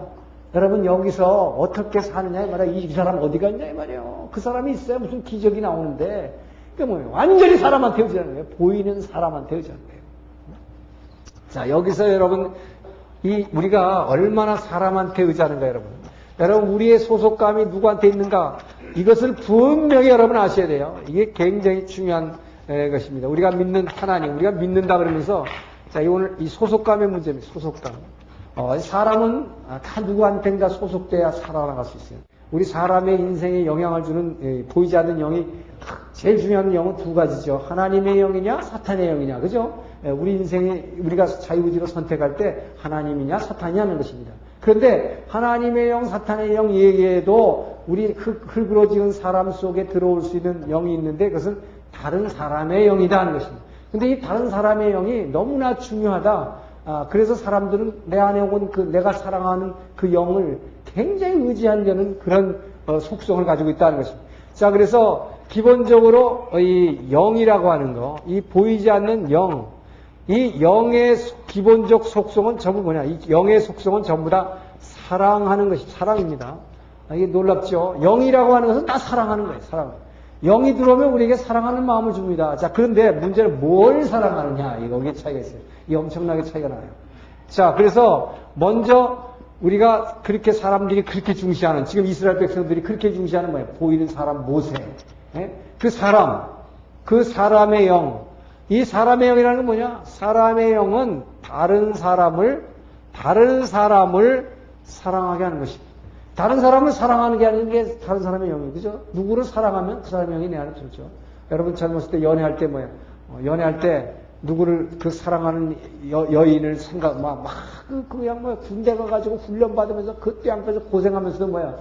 여러분 여기서 어떻게 사느냐 이 말이야. 이 사람 어디 갔냐 이 말이에요. 그 사람이 있어야 무슨 기적이 나오는데 뭐예요? 완전히 사람한테 의지하는 거예요. 보이는 사람한테 의지하는 거예요. 자, 여기서 여러분, 이, 우리가 얼마나 사람한테 의지하는가, 여러분. 여러분, 우리의 소속감이 누구한테 있는가? 이것을 분명히 여러분 아셔야 돼요. 이게 굉장히 중요한 것입니다. 우리가 믿는 하나님, 우리가 믿는다 그러면서, 자, 오늘 이 소속감의 문제입니다. 소속감. 어, 사람은 다 누구한테인가 소속돼야 살아나갈 수 있어요. 우리 사람의 인생에 영향을 주는 예, 보이지 않는 영이 제일 중요한 영은 두 가지죠. 하나님의 영이냐 사탄의 영이냐 그죠? 예, 우리 인생에 우리가 자유의지로 선택할 때 하나님이냐 사탄이냐는 것입니다. 그런데 하나님의 영, 사탄의 영 얘기에도 우리 흙 으로 지은 사람 속에 들어올 수 있는 영이 있는데 그것은 다른 사람의 영이다 하는 것입니다. 근데 이 다른 사람의 영이 너무나 중요하다. 아, 그래서 사람들은 내 안에 온 그 내가 사랑하는 그 영을 굉장히 의지하려는 그런 어, 속성을 가지고 있다는 것입니다. 자, 그래서 기본적으로 이 영이라고 하는 거, 이 보이지 않는 영, 이 영의 기본적 속성은 전부 뭐냐? 이 영의 속성은 전부 다 사랑하는 것이 사랑입니다. 아, 이게 놀랍죠? 영이라고 하는 것은 다 사랑하는 거예요. 사랑. 영이 들어오면 우리에게 사랑하는 마음을 줍니다. 자, 그런데 문제는 뭘 사랑하느냐? 이거 여기 차이가 있어요. 이 엄청나게 차이가 나요. 자, 그래서 먼저 우리가 그렇게 사람들이 그렇게 중시하는 지금 이스라엘 백성들이 그렇게 중시하는 거예요. 보이는 사람 모세. 예? 그 사람, 그 사람의 영. 이 사람의 영이라는 건 뭐냐? 사람의 영은 다른 사람을 다른 사람을 사랑하게 하는 것입니다. 다른 사람을 사랑하는 게 아닌 게 다른 사람의 영이에요. 그죠? 누구를 사랑하면 그 사람의 영이 내 안에 들죠. 여러분 젊었을 때 연애할 때 뭐야? 어, 연애할 때 누구를 그 사랑하는 여, 인을 생각 막, 막 그, 그냥 뭐 군대 가가지고 훈련 받으면서 그때 안에서 고생하면서도 뭐야?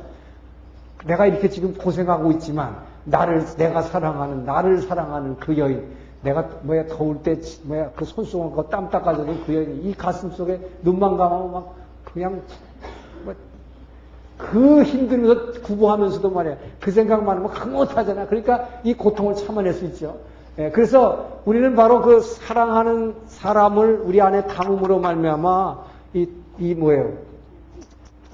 내가 이렇게 지금 고생하고 있지만 나를 내가 사랑하는 나를 사랑하는 그 여인 내가 뭐야 더울 때 뭐야 그 손수건 땀 닦아주는 그 여인 이 가슴 속에 눈만 감으면 막 그냥 뭐 그 힘들면서 구보하면서도 말이야. 그 생각만 하면 흐뭇하잖아. 그러니까 이 고통을 참아낼 수 있죠. 예, 그래서 우리는 바로 그 사랑하는 사람을 우리 안에 담음으로 말미암아 이, 이 뭐예요?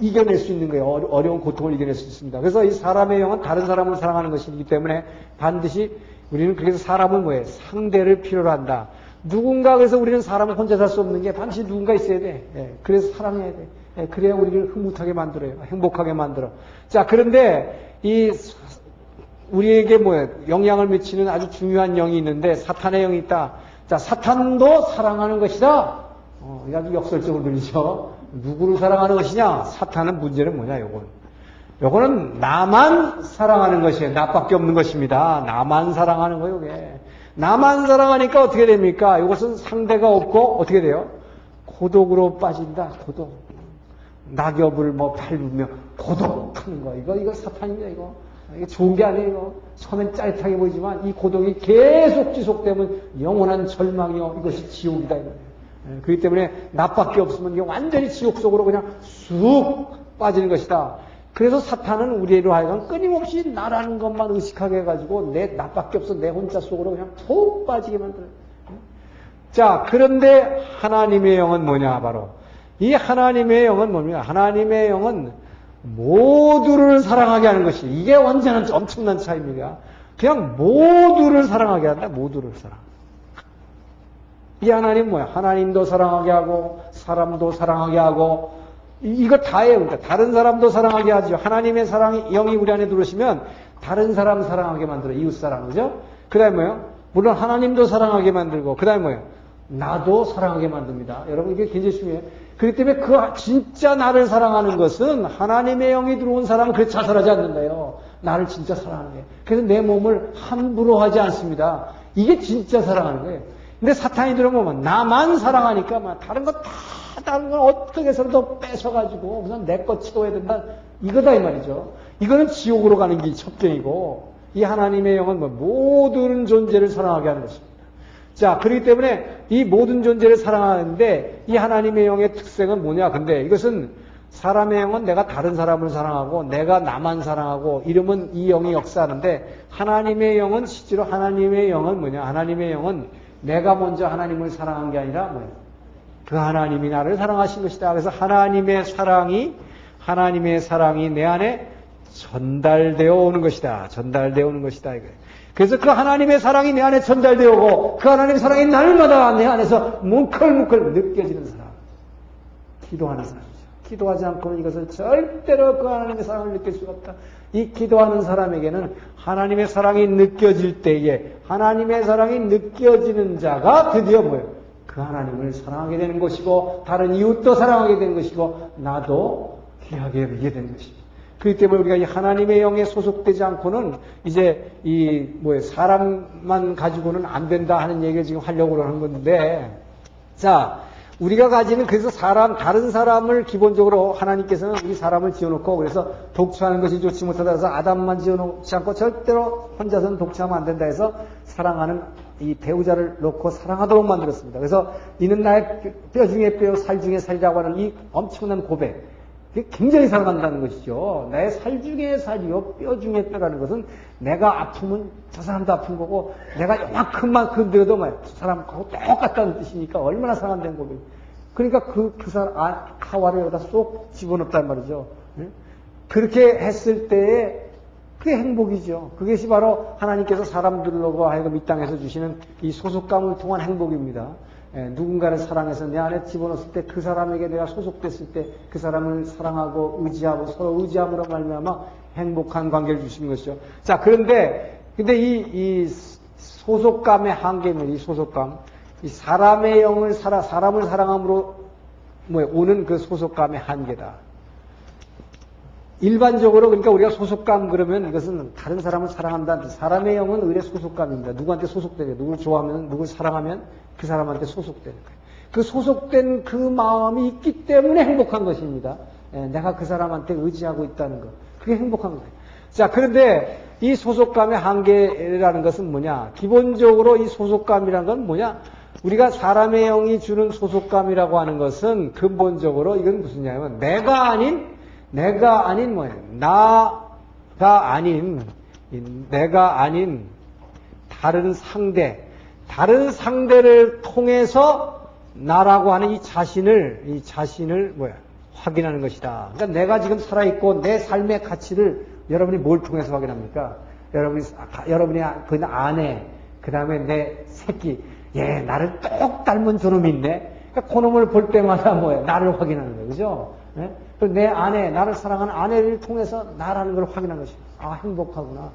이겨낼 수 있는 거예요. 어려운 고통을 이겨낼 수 있습니다. 그래서 이 사람의 영은 다른 사람을 사랑하는 것이기 때문에 반드시 우리는 그래서 사람은 뭐예요? 상대를 필요로 한다. 누군가 그래서 우리는 사람을 혼자 살 수 없는 게 반드시 누군가 있어야 돼. 예, 그래서 사랑해야 돼. 예, 그래야 우리를 흐뭇하게 만들어요. 행복하게 만들어. 자, 그런데 이 우리에게 뭐 영향을 미치는 아주 중요한 영이 있는데 사탄의 영이 있다. 자, 사탄도 사랑하는 것이다. 어, 아주 역설적으로 들리죠. 누구를 사랑하는 것이냐? 사탄은 문제는 뭐냐, 요건. 요거는 나만 사랑하는 것이에요. 나밖에 없는 것입니다. 나만 사랑하는 거예요, 이게. 나만 사랑하니까 어떻게 됩니까? 이것은 상대가 없고 어떻게 돼요? 고독으로 빠진다. 고독. 낙엽을 뭐 밟으며 고독하는 거. 이거 이거 사탄입니다. 이거. 이게 좋은 게 아니에요. 처음엔 짜릿하게 보이지만 이 고독이 계속 지속되면 영원한 절망이요. 이것이 지옥이다. 예, 그렇기 때문에 나밖에 없으면 이게 완전히 지옥 속으로 그냥 쑥 빠지는 것이다. 그래서 사탄은 우리로 하여금 끊임없이 나라는 것만 의식하게 해가지고 내 나밖에 없어 내 혼자 속으로 그냥 푹 빠지게 만들어요. 자, 그런데 하나님의 영은 뭐냐, 바로. 이 하나님의 영은 뭡니까? 하나님의 영은 모두를 사랑하게 하는 것이, 이게 완전한 엄청난 차이입니다. 그냥 모두를 사랑하게 한다, 모두를 사랑. 이 하나님 뭐야? 하나님도 사랑하게 하고, 사람도 사랑하게 하고, 이거 다예요. 그러니까 다른 사람도 사랑하게 하죠. 하나님의 사랑이 영이 우리 안에 들어오시면 다른 사람 사랑하게 만들어 이웃 사랑 그죠? 그다음에 뭐요? 물론 하나님도 사랑하게 만들고 그다음에 뭐요? 나도 사랑하게 만듭니다. 여러분 이게 굉장히 중요해요. 그렇기 때문에 그 진짜 나를 사랑하는 것은 하나님의 영이 들어온 사람은 그렇게 자살하지 않는다요. 나를 진짜 사랑하는 거예요. 그래서 내 몸을 함부로 하지 않습니다. 이게 진짜 사랑하는 거예요. 근데 사탄이 들어오면 나만 사랑하니까 막 다른 거 다 다른 건 어떻게 해서라도 뺏어가지고 우선 내 것 채워야 된다. 이거다 이 말이죠. 이거는 지옥으로 가는 게 첩경이고 이 하나님의 영은 뭐 모든 존재를 사랑하게 하는 것입니다. 자, 그렇기 때문에 이 모든 존재를 사랑하는데 이 하나님의 영의 특색은 뭐냐? 근데 이것은 사람의 영은 내가 다른 사람을 사랑하고 내가 나만 사랑하고 이러면 이 영이 역사하는데 하나님의 영은 실제로 하나님의 영은 뭐냐? 하나님의 영은 내가 먼저 하나님을 사랑한 게 아니라 뭐예요? 그 하나님이 나를 사랑하신 것이다. 그래서 하나님의 사랑이 하나님의 사랑이 내 안에 전달되어 오는 것이다. 전달되어 오는 것이다. 이거예요. 그래서 그 하나님의 사랑이 내 안에 전달되어 오고 그 하나님의 사랑이 날마다 내 안에서 뭉클뭉클 느껴지는 사람. 기도하는 사람이죠. 기도하지 않고는 이것을 절대로 그 하나님의 사랑을 느낄 수가 없다. 이 기도하는 사람에게는 하나님의 사랑이 느껴질 때에 하나님의 사랑이 느껴지는 자가 드디어 뭐예요? 그 하나님을 사랑하게 되는 것이고 다른 이웃도 사랑하게 되는 것이고 나도 귀하게 여기게 되는 것입니다. 그렇기 때문에 우리가 이 하나님의 영에 소속되지 않고는 이제 이 뭐에 사람만 가지고는 안 된다 하는 얘기를 지금 하려고 하는 건데 자 우리가 가지는 그래서 사람 다른 사람을 기본적으로 하나님께서는 우리 사람을 지어놓고 그래서 독처하는 것이 좋지 못하다 해서 아담만 지어놓지 않고 절대로 혼자서는 독처하면 안 된다 해서 사랑하는 이 배우자를 놓고 사랑하도록 만들었습니다. 그래서 이는 나의 뼈 중에 뼈, 살 중에 살이라고 하는 이 엄청난 고백. 굉장히 사랑한다는 것이죠. 내살 중에 살이요, 뼈 중에 뼈라는 것은 내가 아프면 저 사람도 아픈 거고, 내가 요만큼 만큼 들어도 뭐, 저 사람하고 똑같다는 뜻이니까 얼마나 사랑한다는 고백. 그러니까 그, 그 사람, 아, 하와를 여기다 쏙 집어넣었단 말이죠. 그렇게 했을 때에 그게 행복이죠. 그것이 바로 하나님께서 사람들로 하여금 이 땅에서 주시는 이 소속감을 통한 행복입니다. 예, 누군가를 사랑해서 내 안에 집어넣었을 때 그 사람에게 내가 소속됐을 때 그 사람을 사랑하고 의지하고 서로 의지함으로 말미암아 행복한 관계를 주신 것이죠. 자 그런데 근데 이, 이 소속감의 한계는 이 소속감 이 사람의 영을 살아 사람을 사랑함으로 뭐 오는 그 소속감의 한계다. 일반적으로 그러니까 우리가 소속감 그러면 이것은 다른 사람을 사랑한다. 사람의 영은 의뢰 소속감입니다. 누구한테 소속되게 누구를 좋아하면 누구를 사랑하면 그 사람한테 소속되는 거예요. 그 소속된 그 마음이 있기 때문에 행복한 것입니다. 예, 내가 그 사람한테 의지하고 있다는 것. 그게 행복한 거예요. 자, 그런데 이 소속감의 한계라는 것은 뭐냐? 기본적으로 이 소속감이라는 건 뭐냐? 우리가 사람의 영이 주는 소속감이라고 하는 것은 근본적으로 이건 무슨 냐면 내가 아닌 내가 아닌 뭐예요? 나가 아닌 내가 아닌 다른 상대 다른 상대를 통해서 나라고 하는 이 자신을 이 자신을 뭐야 확인하는 것이다. 그러니까 내가 지금 살아 있고 내 삶의 가치를 여러분이 뭘 통해서 확인합니까? 여러분이 여러분이 그 아내 그 다음에 내 새끼 예 나를 똑 닮은 저놈이 있네. 그러니까 그놈을 볼 때마다 뭐야 나를 확인하는 거예요, 그죠? 예? 내 아내 나를 사랑하는 아내를 통해서 나라는 걸 확인한 것이. 아 행복하구나.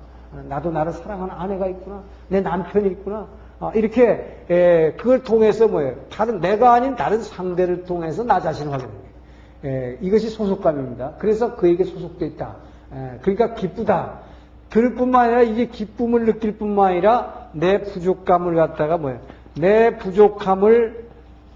나도 나를 사랑하는 아내가 있구나. 내 남편이 있구나. 아, 이렇게 에, 그걸 통해서 뭐예요? 다른 내가 아닌 다른 상대를 통해서 나 자신을. 에, 이것이 소속감입니다. 그래서 그에게 소속되어 있다. 예, 그러니까 기쁘다. 그럴 뿐만 아니라 이게 기쁨을 느낄 뿐만 아니라 내 부족감을 갖다가 뭐야? 내 부족함을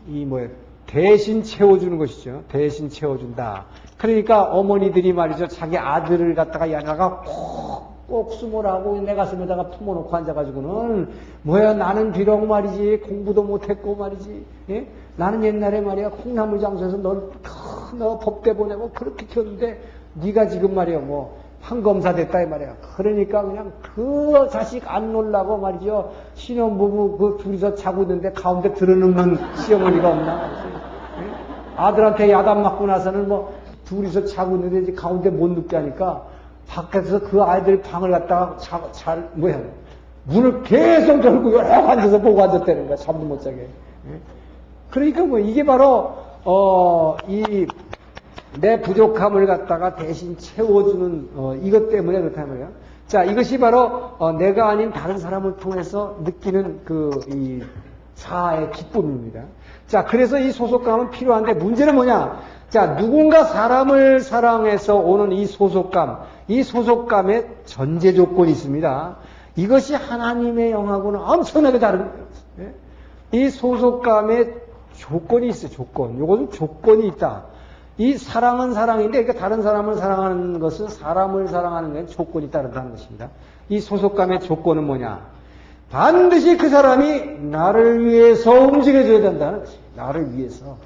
이 뭐야? 대신 채워주는 것이죠. 대신 채워준다. 그러니까 어머니들이 말이죠. 자기 아들을 갖다가 야가가 꼭, 꼭 숨으라고 내 가슴에다가 품어놓고 앉아가지고는 뭐야 나는 비록 말이지 공부도 못했고 말이지 예? 나는 옛날에 말이야 콩나물 장소에서 널, 너 법대 보내고 그렇게 키웠는데 네가 지금 말이야 뭐 판검사 됐다 이 말이야. 그러니까 그냥 그 자식 안 놀라고 말이죠. 신혼부부 그 둘이서 자고 있는데 가운데 들어눕는 시어머니가 없나. 예? 아들한테 야단 맞고 나서는 뭐 둘이서 자고 있는데 이제 가운데 못 눕게 하니까 밖에서 그 아이들 방을 갖다가 자, 잘 뭐야 문을 계속 열고 여러 앉아서 보고 앉았다는 거야. 잠도 못 자게. 예? 그러니까 뭐 이게 바로 어 이 내 부족함을 갖다가 대신 채워주는 어, 이것 때문에 그렇단 말이에요. 자, 이것이 바로 어, 내가 아닌 다른 사람을 통해서 느끼는 그 이 자아의 기쁨입니다. 자, 그래서 이 소속감은 필요한데 문제는 뭐냐? 자, 누군가 사람을 사랑해서 오는 이 소속감, 이 소속감의 전제 조건이 있습니다. 이것이 하나님의 영하고는 엄청나게 다른 거예요. 예? 이 소속감의 조건이 있어요, 조건. 요것은 조건이 있다. 이 사랑은 사랑인데, 그러니까 다른 사람을 사랑하는 것은 사람을 사랑하는 데 조건이 따른다는 것입니다. 이 소속감의 조건은 뭐냐? 반드시 그 사람이 나를 위해서 움직여줘야 된다는 것입니다. 나를 위해서.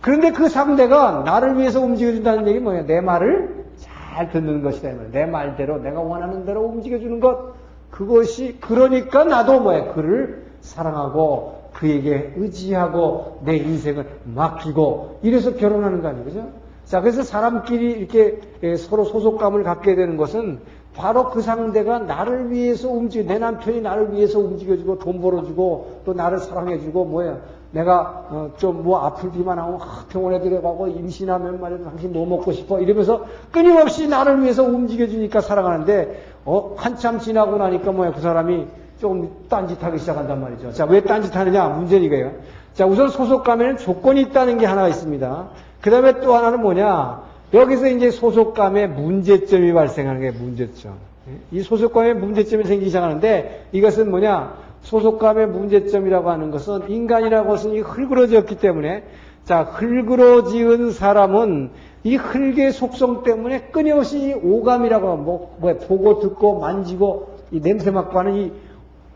예? 그런데 그 상대가 나를 위해서 움직여준다는 얘기 뭐냐? 내 말을 잘 듣는 것이다. 내 말대로, 내가 원하는 대로 움직여주는 것. 그것이, 그러니까 나도 뭐야? 그를 사랑하고 그에게 의지하고 내 인생을 맡기고 이래서 결혼하는 거 아니에요. 그죠? 자, 그래서 사람끼리 이렇게 예, 서로 소속감을 갖게 되는 것은 바로 그 상대가 나를 위해서 움직여, 내 남편이 나를 위해서 움직여주고 돈 벌어주고 또 나를 사랑해주고 뭐야. 내가 어, 좀 뭐 아플 비만 하고 아, 병원에 들어가고 임신하면 말이야 당신 뭐 먹고 싶어 이러면서 끊임없이 나를 위해서 움직여주니까 사랑하는데 어, 한참 지나고 나니까 뭐야 그 사람이 조금 딴짓하기 시작한단 말이죠. 자, 왜 딴짓하느냐? 문제는 이거예요. 자, 우선 소속감에는 조건이 있다는 게 하나 있습니다. 그 다음에 또 하나는 뭐냐? 여기서 이제 소속감에 문제점이 발생하는 게 문제점. 이 소속감에 문제점이 생기기 시작하는데 이것은 뭐냐? 소속감의 문제점이라고 하는 것은 인간이라고 것은 이 흙으로지었기 때문에 자, 흙으로 지은 사람은 이 흙의 속성 때문에 끊임없이 오감이라고 뭐, 뭐 보고 듣고 만지고 이 냄새 맡고 하는 이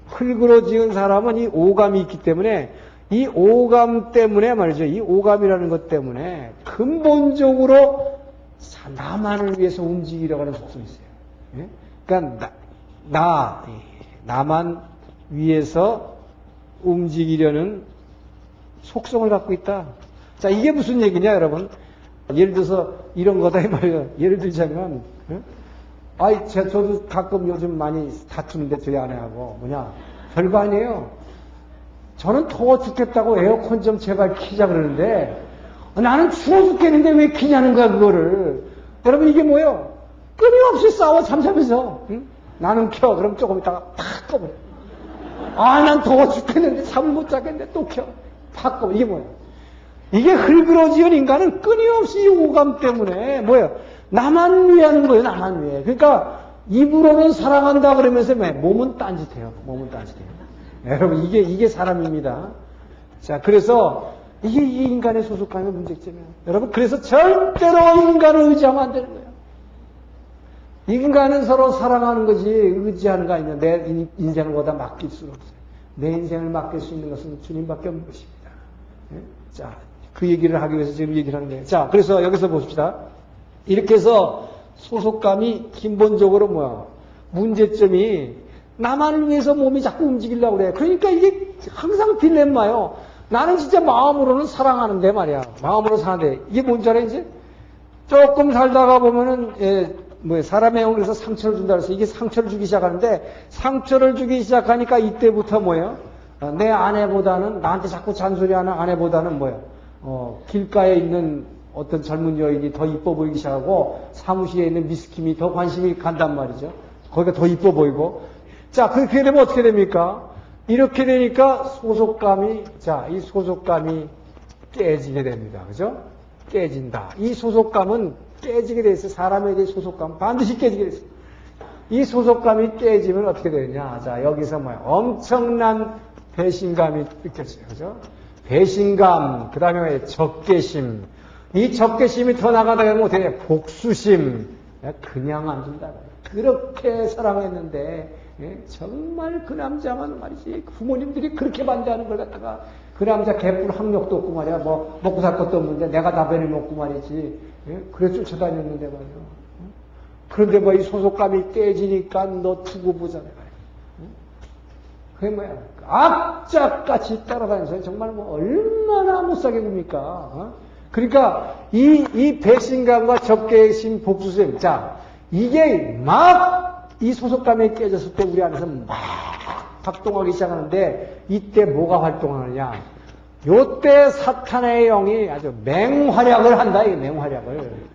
흙으로 지은 사람은 이 오감이 있기 때문에 이 오감 때문에 말이죠. 이 오감이라는 것 때문에 근본적으로 나만을 위해서 움직이려고 하는 속성이 있어요. 예? 그러니까 나, 나, 나만 위해서 움직이려는 속성을 갖고 있다. 자, 이게 무슨 얘기냐, 여러분? 예를 들어서 이런 거다, 이 말이에요. 예를 들자면, 예? 아이, 제, 저도 가끔 요즘 많이 다투는데 저희 아내하고 뭐냐 별거 아니에요. 저는 더워 죽겠다고 에어컨 좀 제발 키자 그러는데 나는 추워 죽겠는데 왜 키냐는 거야 그거를. 여러분 이게 뭐예요? 끊임없이 싸워 잠자면서 응? 나는 켜 그럼 조금 있다가 팍 꺼버려. 아 난 더워 죽겠는데 잠을 못 자겠는데 또 켜. 팍 꺼버려. 이게 뭐예요? 이게 흘그러지은 인간은 끊임없이 오감 때문에 뭐예요? 나만 위하는 거예요, 나만 위해. 그러니까 입으로는 사랑한다 그러면서 왜? 몸은 딴짓해요. 몸은 딴짓해요. 여러분 이게 이게 사람입니다. 자, 그래서 이게 이 인간의 소속감의 문제점이에요. 여러분 그래서 절대로 인간을 의지하면 안 되는 거예요. 인간은 서로 사랑하는 거지 의지하는 거 아니냐. 내 인생을 보다 맡길 수는 없어요. 내 인생을 맡길 수 있는 것은 주님밖에 없는 것입니다. 예? 자, 그 얘기를 하기 위해서 지금 얘기를 하는 거예요. 자, 그래서 여기서 봅시다. 이렇게 해서 소속감이 근본적으로 뭐야? 문제점이 나만을 위해서 몸이 자꾸 움직이려고 그래. 그러니까 이게 항상 딜레마요. 나는 진짜 마음으로는 사랑하는데 말이야. 마음으로 사는데. 이게 뭔지 알아, 이제? 조금 살다가 보면은, 예, 뭐, 사람의 그래서 상처를 준다 그래서 이게 상처를 주기 시작하는데, 상처를 주기 시작하니까 이때부터 뭐예요? 어, 내 아내보다는, 나한테 자꾸 잔소리하는 아내보다는 뭐예요? 어, 길가에 있는 어떤 젊은 여인이 더 이뻐 보이기 시작하고 사무실에 있는 미스킴이 더 관심이 간단 말이죠. 거기가 더 이뻐 보이고. 자, 그렇게 되면 어떻게 됩니까? 이렇게 되니까 소속감이, 자, 이 소속감이 깨지게 됩니다. 그죠? 깨진다. 이 소속감은 깨지게 돼 있어. 사람에 대해 소속감 반드시 깨지게 돼 있어. 이 소속감이 깨지면 어떻게 되느냐? 자, 여기서 뭐야? 엄청난 배신감이 느껴져요. 그죠? 배신감, 그 다음에 적개심. 이 적개심이 더 나가다가 보면 어떻게 돼? 복수심. 그냥 안 준다. 그렇게 사랑했는데, 예? 정말 그 남자만 말이지. 부모님들이 그렇게 반대하는 걸 갖다가 그 남자 개뿔 학력도 없고 말이야. 뭐, 먹고 살 것도 없는데 내가 다변을 먹고 말이지. 예? 그래서 쫓아다녔는데 말이야. 그런데 뭐 이 소속감이 깨지니까 너 두고 보자 내가. 그게 뭐야? 악착같이 따라다니면서 정말 뭐 얼마나 못 사게 굽니까? 어? 그러니까 이, 이 배신감과 적개심, 복수심, 자 이게 막 이 소속감이 깨졌을 때 우리 안에서 막 활동하기 시작하는데 이때 뭐가 활동하느냐? 요때 사탄의 영이 아주 맹활약을 한다, 이 맹활약을.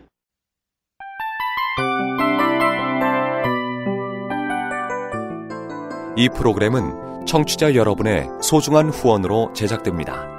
이 프로그램은 청취자 여러분의 소중한 후원으로 제작됩니다.